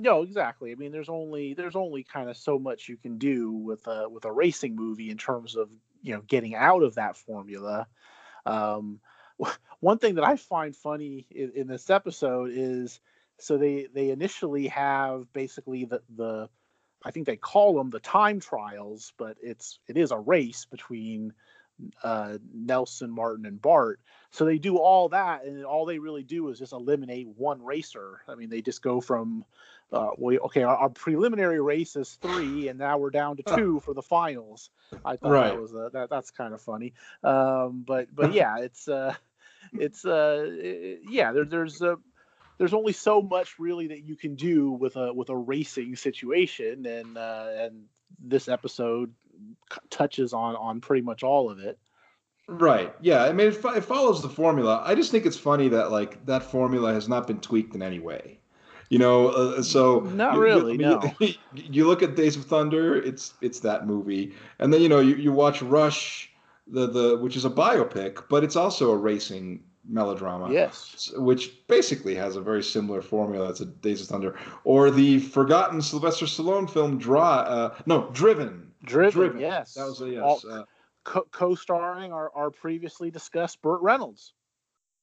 no, exactly. I mean, there's only there's only kind of so much you can do with a with a racing movie in terms of you know getting out of that formula. Um, one thing that I find funny in, in, this episode is so they they initially have basically the the I think they call them the time trials, but it's it is a race between uh, Nelson, Martin, and Bart. So they do all that, and all they really do is just eliminate one racer. I mean, they just go from uh, we okay, our, our, preliminary race is three, and now we're down to two for the finals. I thought right. that was a, that that's kind of funny. Um, but but yeah, it's uh, it's uh, it, yeah, there, there's a there's only so much really that you can do with a with a racing situation, and uh, and this episode touches on on pretty much all of it. Right. Yeah. I mean, it, it follows the formula. I just think it's funny that like that formula has not been tweaked in any way. You know, uh, so not really. I mean, no. You, you, look at Days of Thunder; it's it's that movie, and then you know you, you watch Rush, the the which is a biopic, but it's also a racing melodrama. Yes, which basically has a very similar formula to Days of Thunder, or the forgotten Sylvester Stallone film Draw. Uh, no, Driven. Driven. Driven. Yes, that was a yes. All, uh, co- starring our, our previously discussed Burt Reynolds.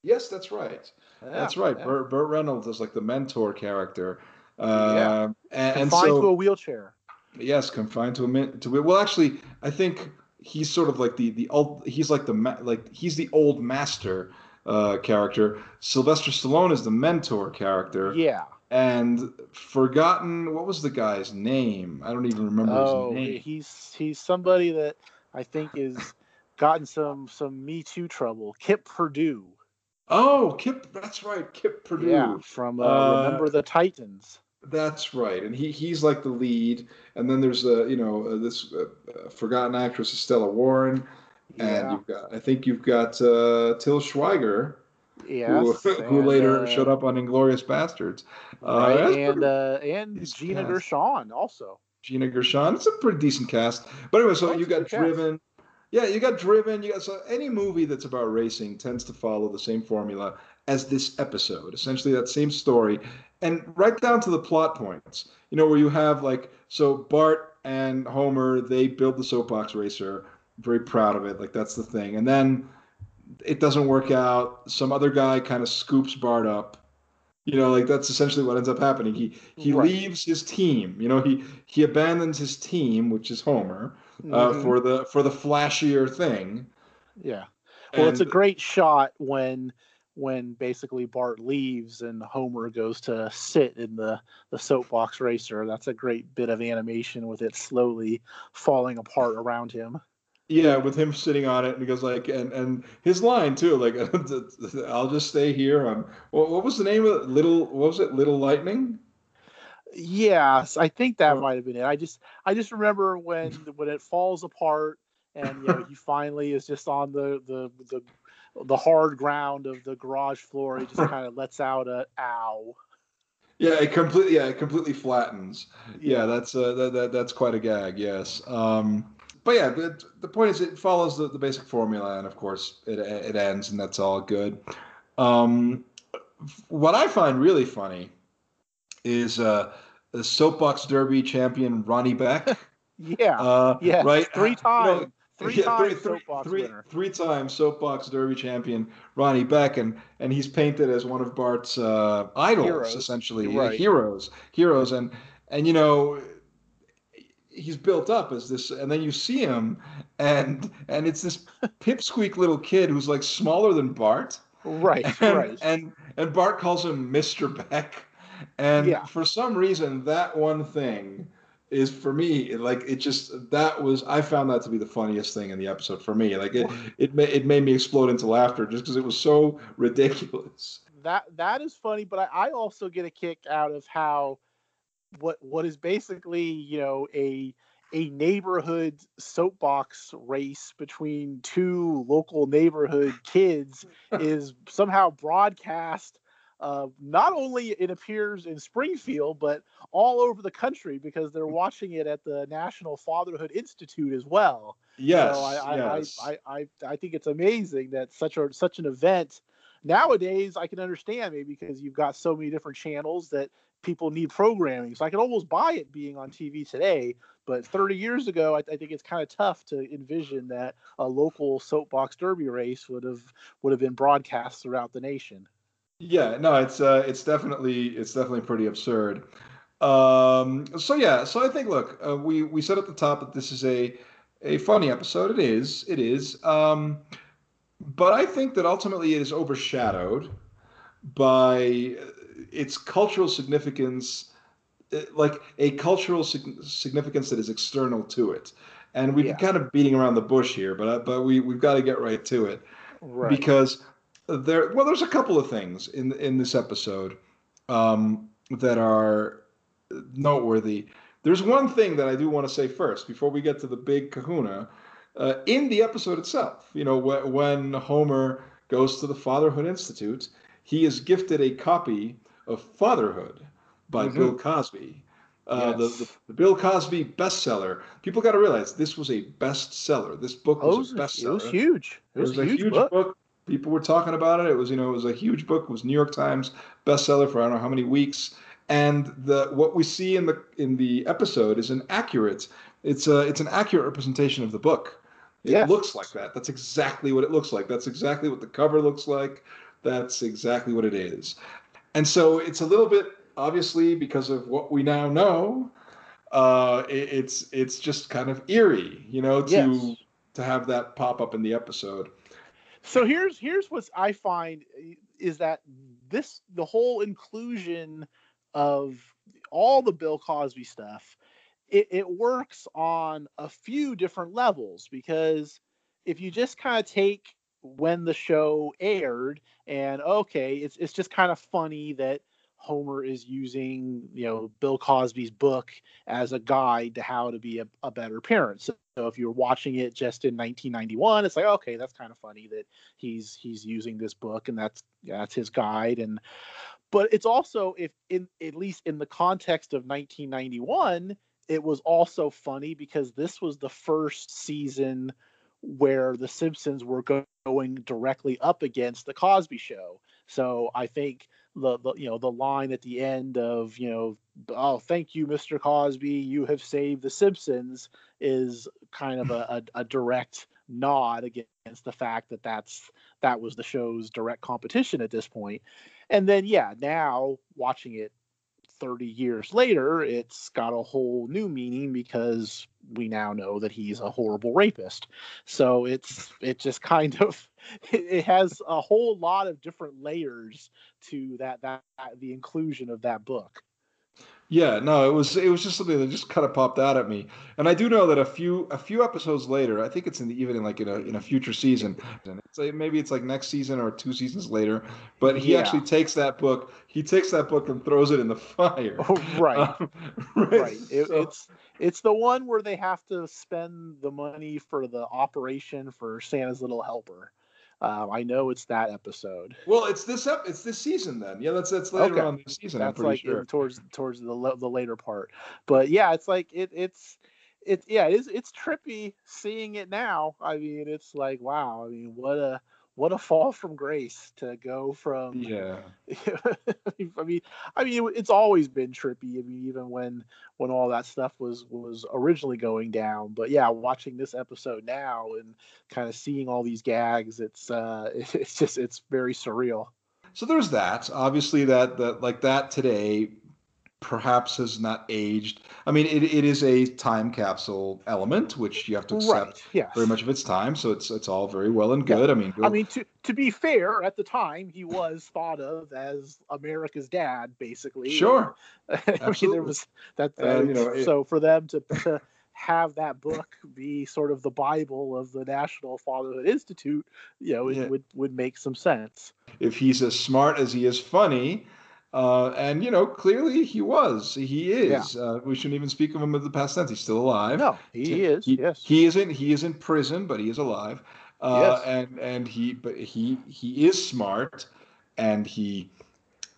Yes, that's right. Yeah, that's right. Yeah. Burt, Burt, Reynolds is like the mentor character. Uh, yeah. and, confined and so, to a wheelchair. Yes, confined to a min- to well, actually, I think he's sort of like the the old. He's like the like he's the old master uh, character. Sylvester Stallone is the mentor character. Yeah. And forgotten what was the guy's name? I don't even remember oh, his name. He's he's somebody that I think is gotten some some Me Too trouble. Kip Pardue. Oh, Kip, that's right, Kip Pardue. Yeah, from uh, uh, Remember the Titans. That's right, and he he's like the lead, and then there's a you know uh, this uh, forgotten actress Estella Warren, and yeah. you've got I think you've got uh, Til Schweiger, yes, who, who later uh, showed up on Inglourious Basterds, uh, right, and uh, and Gina cast. Gershon also. Gina Gershon, it's a pretty decent cast, but anyway, so you got Driven. Cast. Yeah, you got Driven. You got so any movie that's about racing tends to follow the same formula as this episode. Essentially, that same story, and right down to the plot points. You know, where you have like so Bart and Homer, they build the soapbox racer. Very proud of it. Like that's the thing. And then it doesn't work out. Some other guy kind of scoops Bart up. You know, like that's essentially what ends up happening. He he right. leaves his team. You know, he he abandons his team, which is Homer, uh, mm-hmm. for the for the flashier thing. Yeah. Well, and, it's a great shot when when basically Bart leaves and Homer goes to sit in the, the soapbox racer. That's a great bit of animation with it slowly falling apart around him. Yeah, with him sitting on it, and he goes like, and and his line too, like, "I'll just stay here." On what, what was the name of it? Little, what was it? Little Lightning. Yes, I think that might have been it. I just I just remember when when it falls apart and you know he finally is just on the the the the hard ground of the garage floor. He just kind of lets out a ow. Yeah, it completely yeah, it completely flattens. Yeah, that's uh, that, that that's quite a gag. Yes. Um, but yeah, the, the point is it follows the, the basic formula, and of course it it ends, and that's all good. Um, what I find really funny is uh, the soapbox derby champion Ronnie Beck. yeah. Uh, yeah. Right. Three times. You know, Three yeah, times three, soapbox three, winner. Three times soapbox derby champion Ronnie Beck, and, and he's painted as one of Bart's uh, idols, heroes. essentially right. heroes, heroes, and and you know he's built up as this, and then you see him, and and it's this pipsqueak little kid who's like smaller than Bart, right, and, right, and and Bart calls him Mister Beck, and yeah. for some reason that one thing is for me like it just that was I found that to be the funniest thing in the episode for me. Like it it made it made me explode into laughter just because it was so ridiculous. That that is funny, but I, I also get a kick out of how what what is basically you know a a neighborhood soapbox race between two local neighborhood kids is somehow broadcast uh, not only it appears in Springfield, but all over the country because they're watching it at the National Fatherhood Institute as well. Yes, so I, yes. I, I, I, I think it's amazing that such a such an event. Nowadays, I can understand maybe because you've got so many different channels that people need programming. So I can almost buy it being on TV today. But 30 years ago, I, I think it's kind of tough to envision that a local soapbox derby race would have would have been broadcast throughout the nation. Yeah, no, it's uh, it's definitely it's definitely pretty absurd. Um, so yeah, so I think look, uh, we we said at the top that this is a a funny episode. It is, it is. Um, but I think that ultimately it is overshadowed by its cultural significance, uh, like a cultural significance that is external to it. And we've yeah. been kind of beating around the bush here, but uh, but we we've got to get right to it, right. because there well there's a couple of things in in this episode um, that are noteworthy there's one thing that i do want to say first before we get to the big kahuna uh, in the episode itself you know wh- when homer goes to the fatherhood institute he is gifted a copy of fatherhood by mm-hmm. bill cosby uh, yes. the, the, the, Bill Cosby bestseller. People got to realize this was a bestseller. This book was, oh, a bestseller. It was huge. It was, it was a huge, book. book people were talking about it. It was, you know, it was a huge book. It was New York Times bestseller for I don't know how many weeks. And the what we see in the in the episode is an accurate. It's a it's an accurate representation of the book. It yes. looks like that. That's exactly what it looks like. That's exactly what the cover looks like. That's exactly what it is. And so it's a little bit obviously because of what we now know. Uh, it, it's it's just kind of eerie, you know, to yes. to have that pop up in the episode. So here's here's what I find eh, is that this the whole inclusion of all the Bill Cosby stuff, it, it works on a few different levels because if you just kind of take when the show aired and okay, it's it's just kind of funny that Homer is using, you know, Bill Cosby's book as a guide to how to be a, a better parent. So, so, if you're watching it just in 1991, it's like, okay, that's kind of funny that he's he's using this book and that's that's his guide. And but it's also if in at least in the context of 1991, it was also funny because this was the first season where the Simpsons were going directly up against the Cosby Show. So I think the, the you know the line at the end of you know oh thank you Mr. Cosby you have saved the Simpsons is kind of a, a, a direct nod against the fact that that's that was the show's direct competition at this. And then yeah, now watching it 30 years later, it's got a whole new meaning because we now know that he's a horrible rapist. So it's it just kind of it, has a whole lot of different layers to that that the inclusion of that book. Yeah, no, it was it was just something that just kind of popped out at me, and I do know that a few a few episodes later, I think it's in the, even in like in a in a future season, it's like, maybe it's like next season or two seasons later, but he yeah. actually takes that book, he takes that book and throws it in the fire. Oh, right, um, right. right. It, it's it's the one where they have to spend the money for the operation for Santa's Little Helper. Um, I know it's that episode. Well, it's this ep- it's this season then. Yeah, that's that's later okay. on this season. That's like sure. towards towards the the later part. But yeah, it's like it it's it yeah it is it's trippy seeing it now. I mean, it's like wow. I mean, what a what a fall from grace to go from yeah. I mean i mean it's always been trippy i mean even when when all that stuff was was originally going down but yeah watching this episode now and kind of seeing all these gags it's uh it's just it's very surreal. So there's that obviously that that like that today perhaps has not aged. I mean, it, it is a time capsule element, which you have to accept right, yes. very much of its time. So it's it's all very well and good. Yeah. I mean, I mean to to be fair, at the time he was thought of as America's dad, basically. Sure. I mean, there was that. Uh, you know, so it, for them to. to have that book be sort of the Bible of the National Fatherhood Institute, you know, it yeah. would, would make some sense. If he's as smart as he is funny, uh, and you know, clearly he was. He is. Yeah. Uh, we shouldn't even speak of him in the past tense. He's still alive. No, he is. He, yes, he is in. He is in prison, but he is alive. Uh, yes. and and he but he he is smart, and he.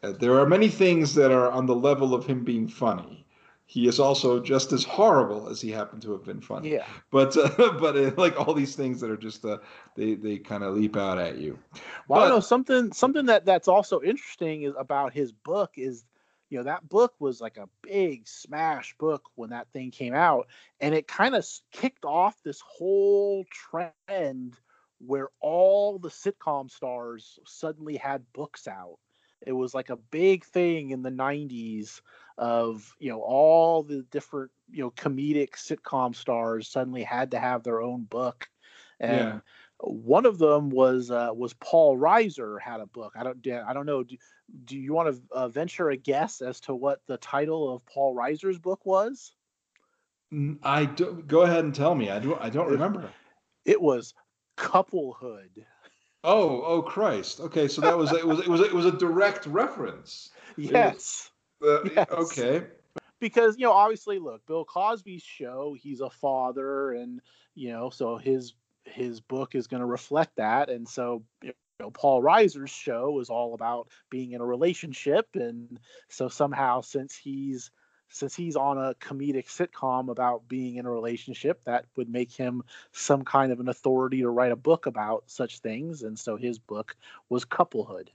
Uh, there are many things that are on the level of him being funny he is also just as horrible as he happened to have been funny. Yeah. But uh, but uh, like all these things that are just uh, they they kind of leap out at you. Well, but, I know something something that that's also interesting is about his book is you know that book was like a big smash book when that thing came out and it kind of kicked off this whole trend where all the sitcom stars suddenly had books out it was like a big thing in the 90s of you know all the different you know comedic sitcom stars suddenly had to have their own book and yeah. one of them was uh, was Paul Reiser had a book I don't I don't know do, do you want to uh, venture a guess as to what the title of Paul Reiser's book was I do, go ahead and tell me I do I don't remember it was couplehood Oh, oh Christ. Okay, so that was it was it was it was a direct reference. Yes. Uh, yes. Okay. Because you know, obviously, look, Bill Cosby's show. He's a father, and you know, so his his book is going to reflect that, and so you know, Paul Reiser's show is all about being in a relationship, and so somehow, since he's since he's on a comedic sitcom about being in a relationship, that would make him some kind of an authority to write a book about such things. And so his book was Couplehood.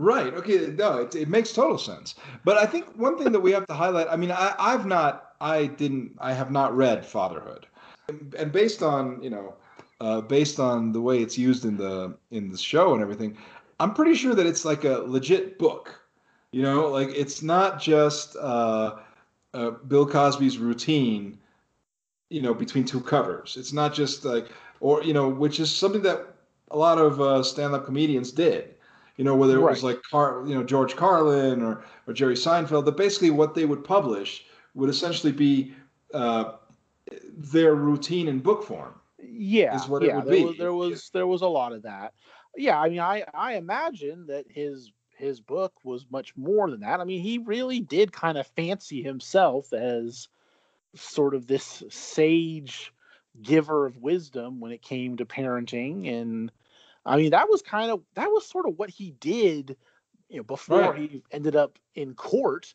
Right. Okay. No, it, it makes total sense. But I think one thing that we have to highlight. I mean, I, I've not, I didn't, I have not read Fatherhood, and, based on you know, uh, based on the way it's used in the in the show and everything, I'm pretty sure that it's like a legit book. You know, like it's not just uh, uh, Bill Cosby's routine. You know, between two covers, it's not just like, or you know, which is something that a lot of uh, stand-up comedians did. You know, whether it right. was like Car, you know, George Carlin or or Jerry Seinfeld, that basically what they would publish would essentially be uh, their routine in book form. Yeah, is what yeah, it would there be. Was, there was there was a lot of that. Yeah, I mean, I I imagine that his his book was much more than that. I mean, he really did kind of fancy himself as sort of this sage giver of wisdom when it came to parenting and I mean that was kind of that was sort of what he did you know before right. he ended up in court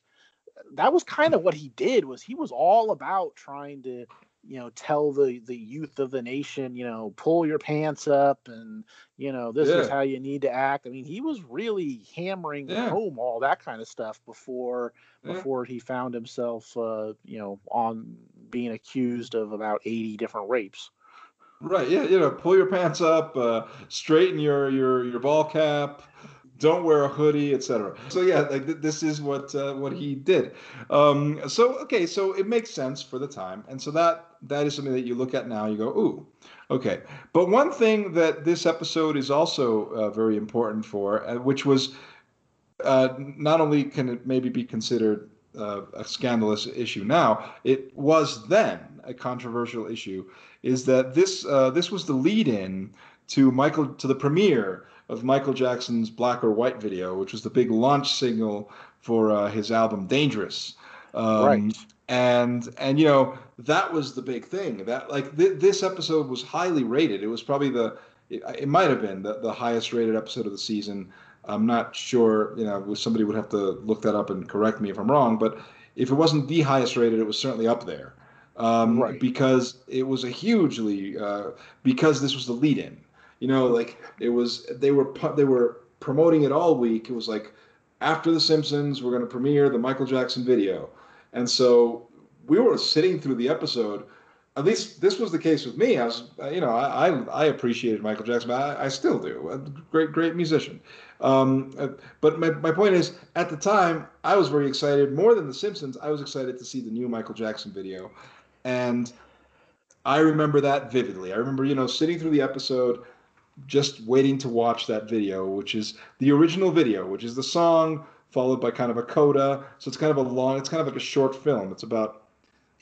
that was kind of what he did was he was all about trying to you know tell the the youth of the nation you know pull your pants up and you know this yeah. is how you need to act i mean he was really hammering yeah. home all that kind of stuff before yeah. before he found himself uh you know on being accused of about 80 different rapes right yeah you know pull your pants up uh straighten your your your ball cap don't wear a hoodie, etc. So yeah, like th- this is what uh, what he did. Um, so okay, so it makes sense for the time, and so that that is something that you look at now. You go, ooh, okay. But one thing that this episode is also uh, very important for, uh, which was uh, not only can it maybe be considered uh, a scandalous issue now, it was then a controversial issue. Is that this uh, this was the lead-in to Michael to the premiere of Michael Jackson's Black or White video, which was the big launch signal for uh, his album Dangerous. Um, right. And and you know that was the big thing. That like th- this episode was highly rated. It was probably the it, it might have been the, the highest rated episode of the season. I'm not sure. You know, somebody would have to look that up and correct me if I'm wrong. But if it wasn't the highest rated, it was certainly up there. Um, right. Because it was a hugely uh, because this was the lead-in you know, like it was they were they were promoting it all week. It was like after the Simpsons, we're going to premiere the Michael Jackson video, and so we were sitting through the episode. At least this was the case with me. I was, you know, I I, I appreciated Michael Jackson, but I, I still do. A great great musician. Um, uh, but my, my point is, at the time, I was very excited. More than The Simpsons, I was excited to see the new Michael Jackson video. And I remember that vividly. I remember, you know, sitting through the episode, just waiting to watch that video, which is the original video, which is the song followed by kind of a coda. So it's kind of a long, it's kind of like a short film. It's about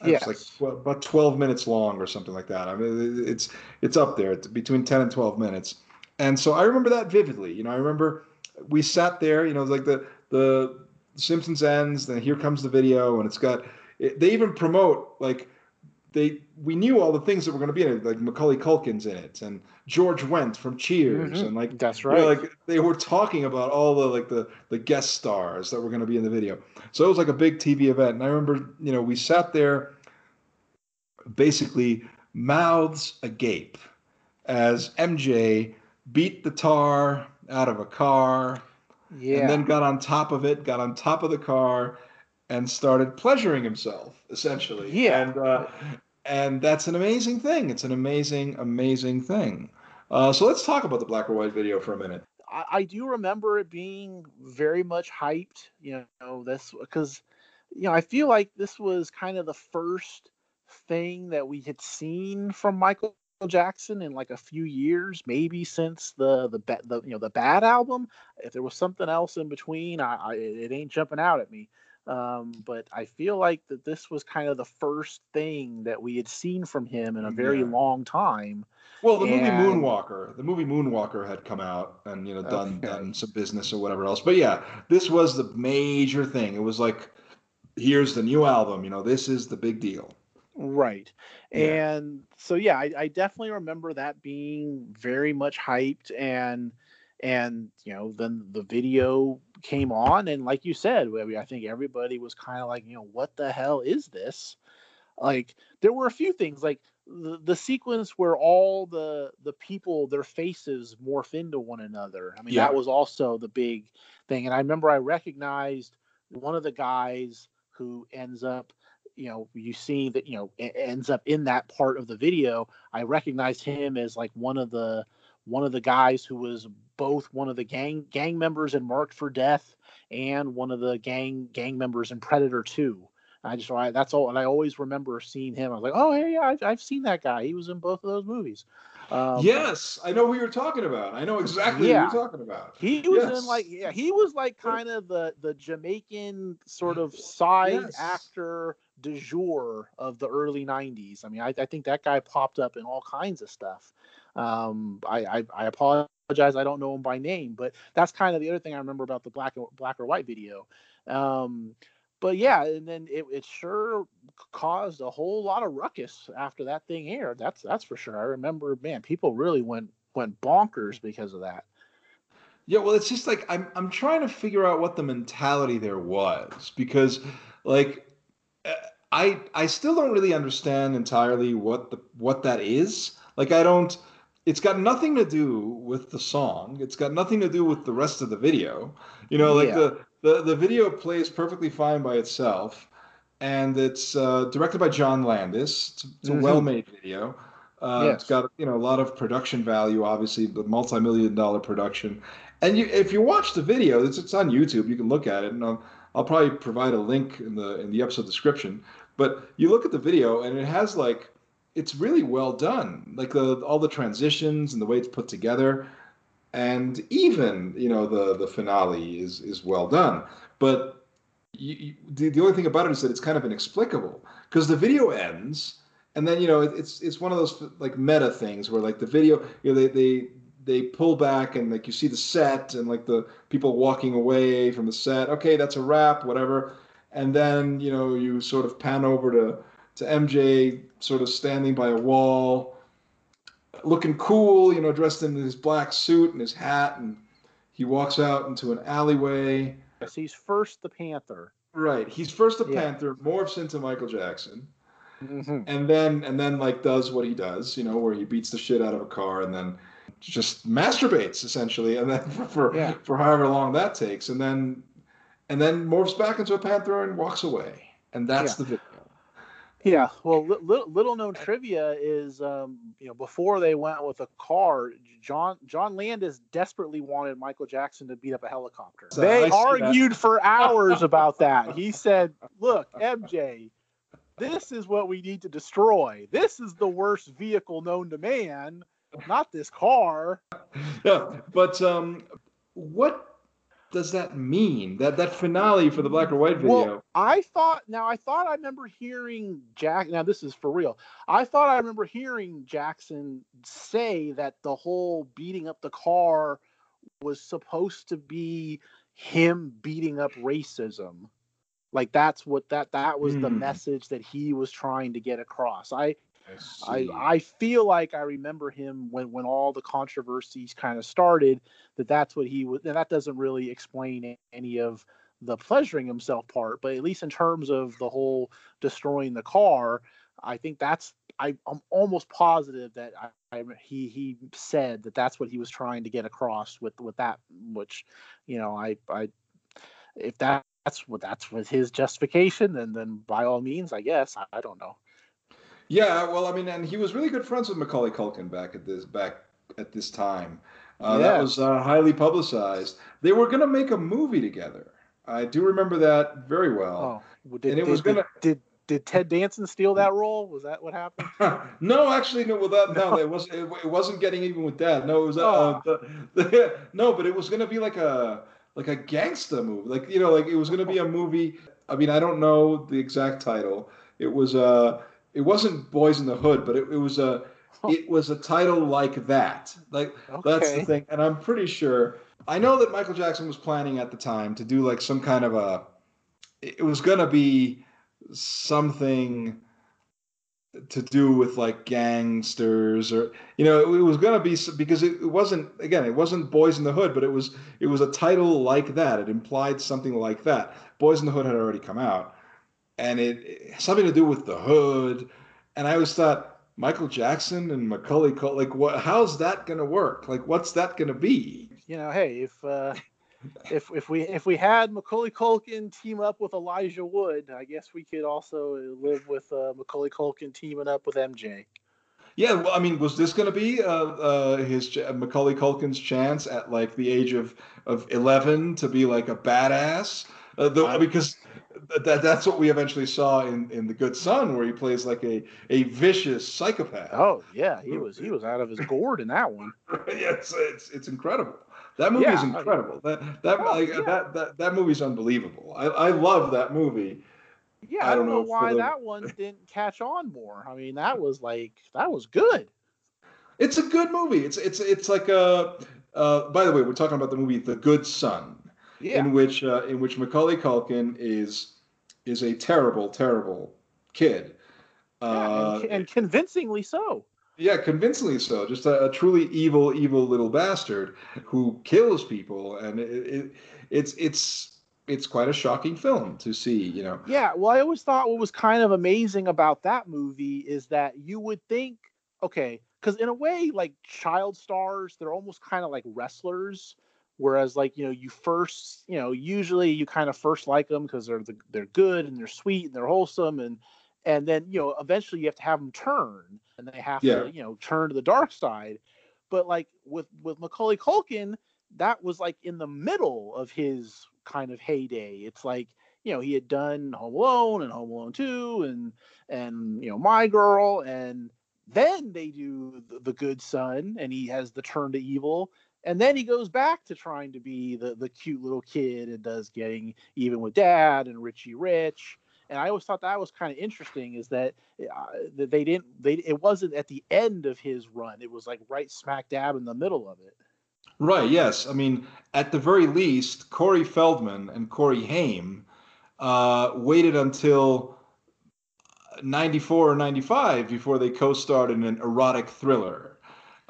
yes. like well, about 12 minutes long or something like that. I mean, it's it's up there. It's between 10 and 12 minutes. And so I remember that vividly. You know, I remember we sat there. You know, like the the Simpsons ends, then here comes the video, and it's got. It, they even promote like they we knew all the things that were going to be in it, like Macaulay Culkin's in it, and George Wendt from Cheers, mm-hmm. and like that's right. You know, like they were talking about all the like the the guest stars that were going to be in the video. So it was like a big TV event, and I remember you know we sat there, basically mouths agape, as MJ beat the tar out of a car, yeah. and then got on top of it, got on top of the car, and started pleasuring himself essentially. Yeah. And uh, and that's an amazing thing. It's an amazing, amazing thing. Uh, so let's talk about the black or white video for a minute. I, I do remember it being very much hyped. You know, this because you know I feel like this was kind of the first thing that we had seen from Michael Jackson in like a few years, maybe since the the the you know the Bad album. If there was something else in between, I, I it ain't jumping out at me. Um, but I feel like that this was kind of the first thing that we had seen from him in a very yeah. long time. Well, the and... movie Moonwalker, the movie Moonwalker had come out and you know done okay. done some business or whatever else. But yeah, this was the major thing. It was like, here's the new album. You know, this is the big deal. Right. Yeah. And so yeah, I, I definitely remember that being very much hyped and and you know then the video came on and like you said i think everybody was kind of like you know what the hell is this like there were a few things like the, the sequence where all the the people their faces morph into one another i mean yeah. that was also the big thing and i remember i recognized one of the guys who ends up you know you see that you know ends up in that part of the video i recognized him as like one of the one of the guys who was both one of the gang gang members in Marked for Death and one of the gang gang members in Predator 2. I just I, that's all, and I always remember seeing him. I was like, oh yeah, yeah, I've, I've seen that guy. He was in both of those movies. Um, yes, I know who you're talking about. I know exactly yeah, who you're talking about. He was yes. in like yeah, he was like kind of the the Jamaican sort of side yes. actor de jour of the early '90s. I mean, I, I think that guy popped up in all kinds of stuff. Um, I, I, I apologize I don't know him by name, but that's kind of the other thing I remember about the black black or white video. Um, but yeah, and then it, it sure caused a whole lot of ruckus after that thing aired. That's that's for sure. I remember, man, people really went went bonkers because of that. Yeah, well, it's just like I'm I'm trying to figure out what the mentality there was because, like, eh, I I still don't really understand entirely what the what that is. Like, I don't. It's got nothing to do with the song. It's got nothing to do with the rest of the video. You know, like yeah. the the the video plays perfectly fine by itself, and it's uh, directed by John Landis. It's, it's a mm-hmm. well-made video. Uh, yes. It's got you know a lot of production value, obviously, the multi-million dollar production. And you, if you watch the video, it's, it's on YouTube. You can look at it, and I'll, I'll probably provide a link in the in the episode description. But you look at the video, and it has like it's really well done. Like the all the transitions and the way it's put together and even you know the the finale is is well done. But you, you, the, the only thing about it is that it's kind of inexplicable because the video ends and then you know it, it's it's one of those like meta things where like the video you know they they they pull back and like you see the set and like the people walking away from the set. Okay that's a wrap whatever. And then you know you sort of pan over to to MJ sort of standing by a wall looking cool, you know, dressed in his black suit and his hat, and he walks out into an alleyway. Yes, he's first the Panther. Right, he's first the yeah. Panther, morphs into Michael Jackson, mm-hmm. and then and then like does what he does, you know, where he beats the shit out of a car and then just masturbates essentially, and then for for, yeah. for however long that takes, and then and then morphs back into a panther and walks away, and that's yeah. the video. Yeah, well, little, little known trivia is, um, you know, before they went with a car, John John Landis desperately wanted Michael Jackson to beat up a helicopter. So they argued for hours about that. He said, "Look, MJ, this is what we need to destroy. This is the worst vehicle known to man, not this car." Yeah, but um, what does that mean? That that finale for the black or white video. Well, I thought now I thought I remember hearing Jack now this is for real. I thought I remember hearing Jackson say that the whole beating up the car was supposed to be him beating up racism. Like that's what that that was mm. the hmm. message that he was trying to get across. I I, I feel like I remember him when when all the controversies kind of started that that's what he was and that doesn't really explain any of the pleasuring himself part but at least in terms of the whole destroying the car I think that's I, I'm almost positive that I, I, he he said that that's what he was trying to get across with with that which you know I I if that that's what that's with his justification then then by all means I guess I, I don't know yeah, well, I mean, and he was really good friends with Macaulay Culkin back at this back at this time. Uh, yeah. That was uh, highly publicized. They were going to make a movie together. I do remember that very well. Oh, did, and it did, was going to. Did, did Ted Danson steal that role? Was that what happened? no, actually, no. Well, that no, it was it, it, wasn't getting even with Dad. No, it was uh, oh. uh, the, the, no, but it was going to be like a like a gangster movie. Like you know, like it was going to be a movie. I mean, I don't know the exact title. It was uh it wasn't Boys in the Hood, but it, it was a it was a title like that. Like okay. that's the thing, and I'm pretty sure. I know that Michael Jackson was planning at the time to do like some kind of a. It was gonna be something to do with like gangsters or you know it, it was going to be because it, it, wasn't again it wasn't boys in the hood but it was it was a title like that it implied something like that boys in the hood had already come out and it, it something to do with the hood. And I always thought Michael Jackson and Macaulay Culkin, like what? How's that going to work? Like, what's that going to be? You know, hey, if uh, if if we if we had Macaulay Culkin team up with Elijah Wood, I guess we could also live with uh, Macaulay Culkin teaming up with MJ. Yeah, well, I mean, was this going to be uh, uh, his Macaulay Culkin's chance at like the age of of eleven to be like a badass? Uh, the, because that that's what we eventually saw in in the Good Son, where he plays like a a vicious psychopath. Oh yeah, he was he was out of his gourd in that one. yeah, it's, it's it's incredible. That movie yeah, is incredible. That that, oh, like, yeah. that that that movie's unbelievable. I I love that movie. Yeah, I don't, I don't know, know why the... that one didn't catch on more. I mean, that was like that was good. It's a good movie. It's it's it's like a Uh, by the way, we're talking about the movie The Good Son, yeah. in which uh, in which Macaulay Culkin is is a terrible, terrible kid. Uh, and, and, convincingly so. Yeah, convincingly so. Just a, a, truly evil, evil little bastard who kills people, and it, it, it's it's it's quite a shocking film to see. You know. Yeah. Well, I always thought what was kind of amazing about that movie is that you would think, okay, because in a way, like child stars, they're almost kind of like wrestlers whereas like you know you first you know usually you kind of first like them because they're the, they're good and they're sweet and they're wholesome and and then you know eventually you have to have them turn and they have yeah. to you know turn to the dark side but like with with macaulay culkin that was like in the middle of his kind of heyday it's like you know he had done home alone and home alone 2 and and you know my girl and then they do the, the good son and he has the turn to evil and then he goes back to trying to be the the cute little kid and does getting even with dad and richie rich. And i always thought that was kind of interesting is that uh, they didn't they it wasn't at the end of his run. It was like right smack dab in the middle of it. Right yes. I mean at the very least corey feldman and corey haim uh, waited until 94 or 95 before they co-starred in an erotic thriller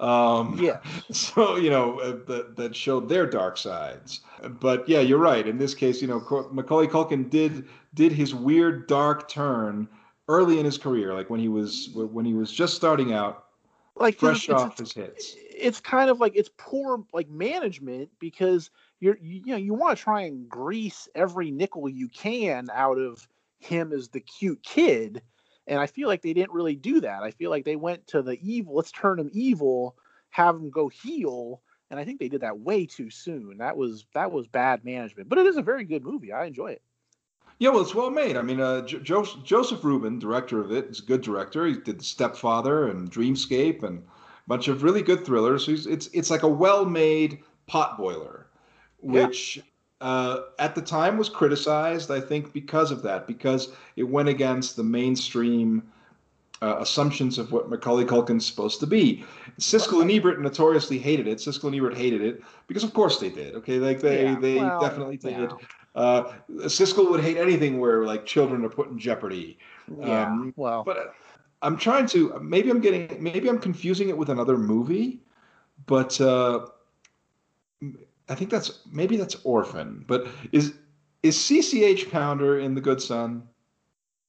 um, yeah. So you know uh, that that showed their dark sides. But yeah, you're right. In this case, you know, Macaulay Culkin did did his weird dark turn early in his career, like when he was when he was just starting out, like fresh off his hits. It's kind of like it's poor like management because you're you, you know you want to try and grease every nickel you can out of him as the cute kid and I feel like they didn't really do that. I feel like they went to the evil, let's turn him evil, have him go heel. And I think they did that way too soon. That was that was bad management. But it is a very good movie. I enjoy it. Yeah, well, it's well made. I mean, uh, jo- Joseph Ruben, director of it, is a good director. He did Stepfather and Dreamscape and a bunch of really good thrillers. So it's it's like a well-made potboiler, which uh, at the time was criticized, I think, because of that, because it went against the mainstream uh, assumptions of what Macaulay Culkin's supposed to be. Siskel and Ebert notoriously hated it. Siskel and Ebert hated it because, of course, they did. Okay, like they yeah, they well, definitely did. Yeah. Uh, Siskel would hate anything where like children are put in jeopardy. Yeah. Um, well, but I'm trying to. Maybe I'm getting. Maybe I'm confusing it with another movie, but. I think that's maybe that's Orphan, but is is CCH Pounder in The Good Son?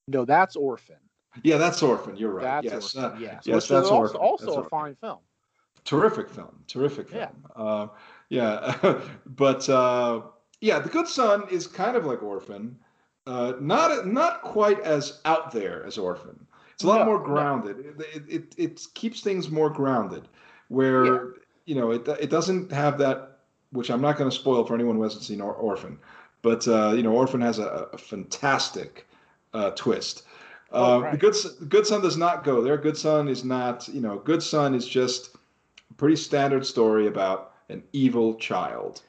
No, that's Orphan. Yeah, that's Orphan. You're right. That's yes, Orphan. Uh, yes, yes, that's also, Orphan. Also, that's a Orphan. fine film. Terrific film. Terrific film. Yeah. Uh, yeah, but uh, yeah, The Good Son is kind of like Orphan, uh, not not quite as out there as Orphan. It's a lot no, more grounded. No. It, it, it keeps things more grounded, where yeah. you know it it doesn't have that which I'm not going to spoil for anyone who hasn't seen or- Orphan, but uh, you know, Orphan has a, a fantastic uh, twist. Oh, uh, right. The good Good Son does not go there. Good Son is not, you know, Good Son is just a pretty standard story about an evil child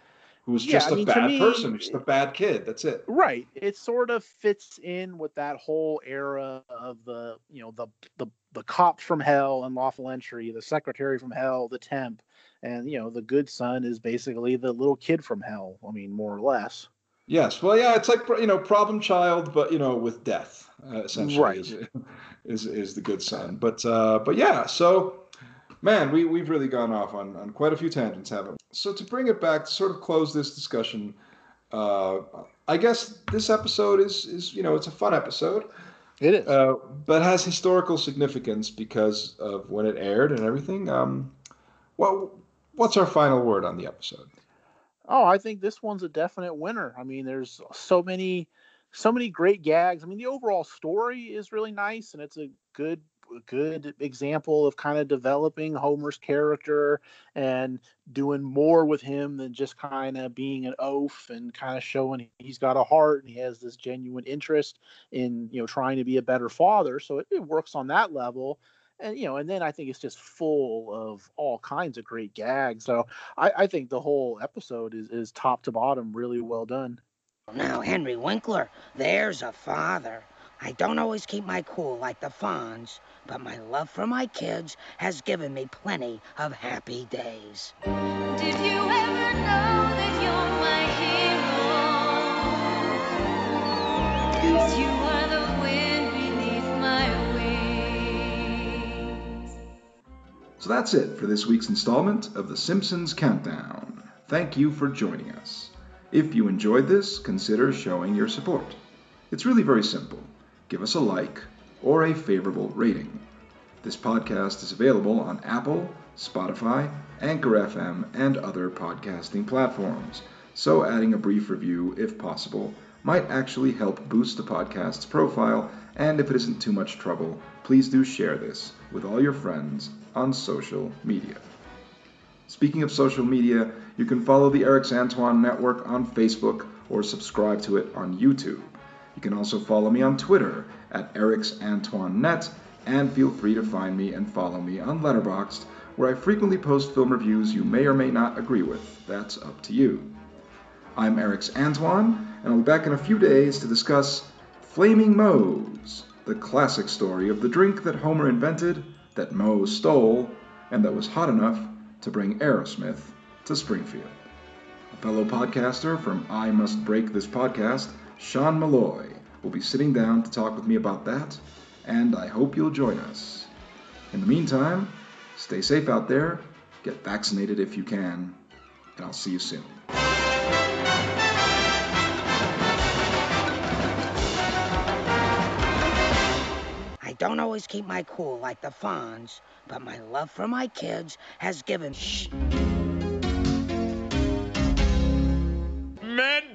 who's yeah, just I mean, a bad me, person, just a bad kid. That's it. Right. It sort of fits in with that whole era of the, you know, the the the cops from hell and lawful entry, the secretary from hell, the temp, and you know the good son is basically the little kid from hell i mean more or less. Yes well yeah it's like you know problem child but you know with death uh, essentially right. is, is is the good son. But uh but yeah so man we we've really gone off on on quite a few tangents haven't we? so to bring it back to sort of close this discussion uh i guess this episode is is you know it's a fun episode. It is. Uh, but has historical significance because of when it aired and everything. Um well what's our final word on the episode? Oh, I think this one's a definite winner. I mean, there's so many, so many great gags. I mean, the overall story is really nice, and it's a good, good example of kind of developing Homer's character and doing more with him than just kind of being an oaf and kind of showing he's got a heart and he has this genuine interest in you know trying to be a better father. So it, it works on that level and you know, and then I think it's just full of all kinds of great gags. So I, I think the whole episode is is top to bottom really well done. Now, Henry Winkler, there's a father. I don't always keep my cool like the Fonz, but my love for my kids has given me plenty of happy days. Did you ever know that So that's it for this week's installment of The Simpsons Countdown. Thank you for joining us. If you enjoyed this, consider showing your support. It's really very simple give us a like or a favorable rating. This podcast is available on Apple, Spotify, Anchor FM, and other podcasting platforms, so adding a brief review, if possible, might actually help boost the podcast's profile, and if it isn't too much trouble, please do share this with all your friends on social media. Speaking of social media, you can follow the Erix Antoine Network on Facebook or subscribe to it on YouTube. You can also follow me on Twitter at Erix Antoine Net, and feel free to find me and follow me on Letterboxd, where I frequently post film reviews you may or may not agree with. That's up to you. I'm Erix Antoine, and I'll be back in a few days to discuss Flaming Moe's, the classic story of the drink that Homer invented, that Moe stole, and that was hot enough to bring Aerosmith to Springfield. A fellow podcaster from I Must Break This Podcast Sean Malloy, will be sitting down to talk with me about that, and I hope you'll join us. In the meantime, stay safe out there, get vaccinated if you can, and I'll see you soon. I don't always keep my cool like the Fonz, but my love for my kids has given. Shh. Men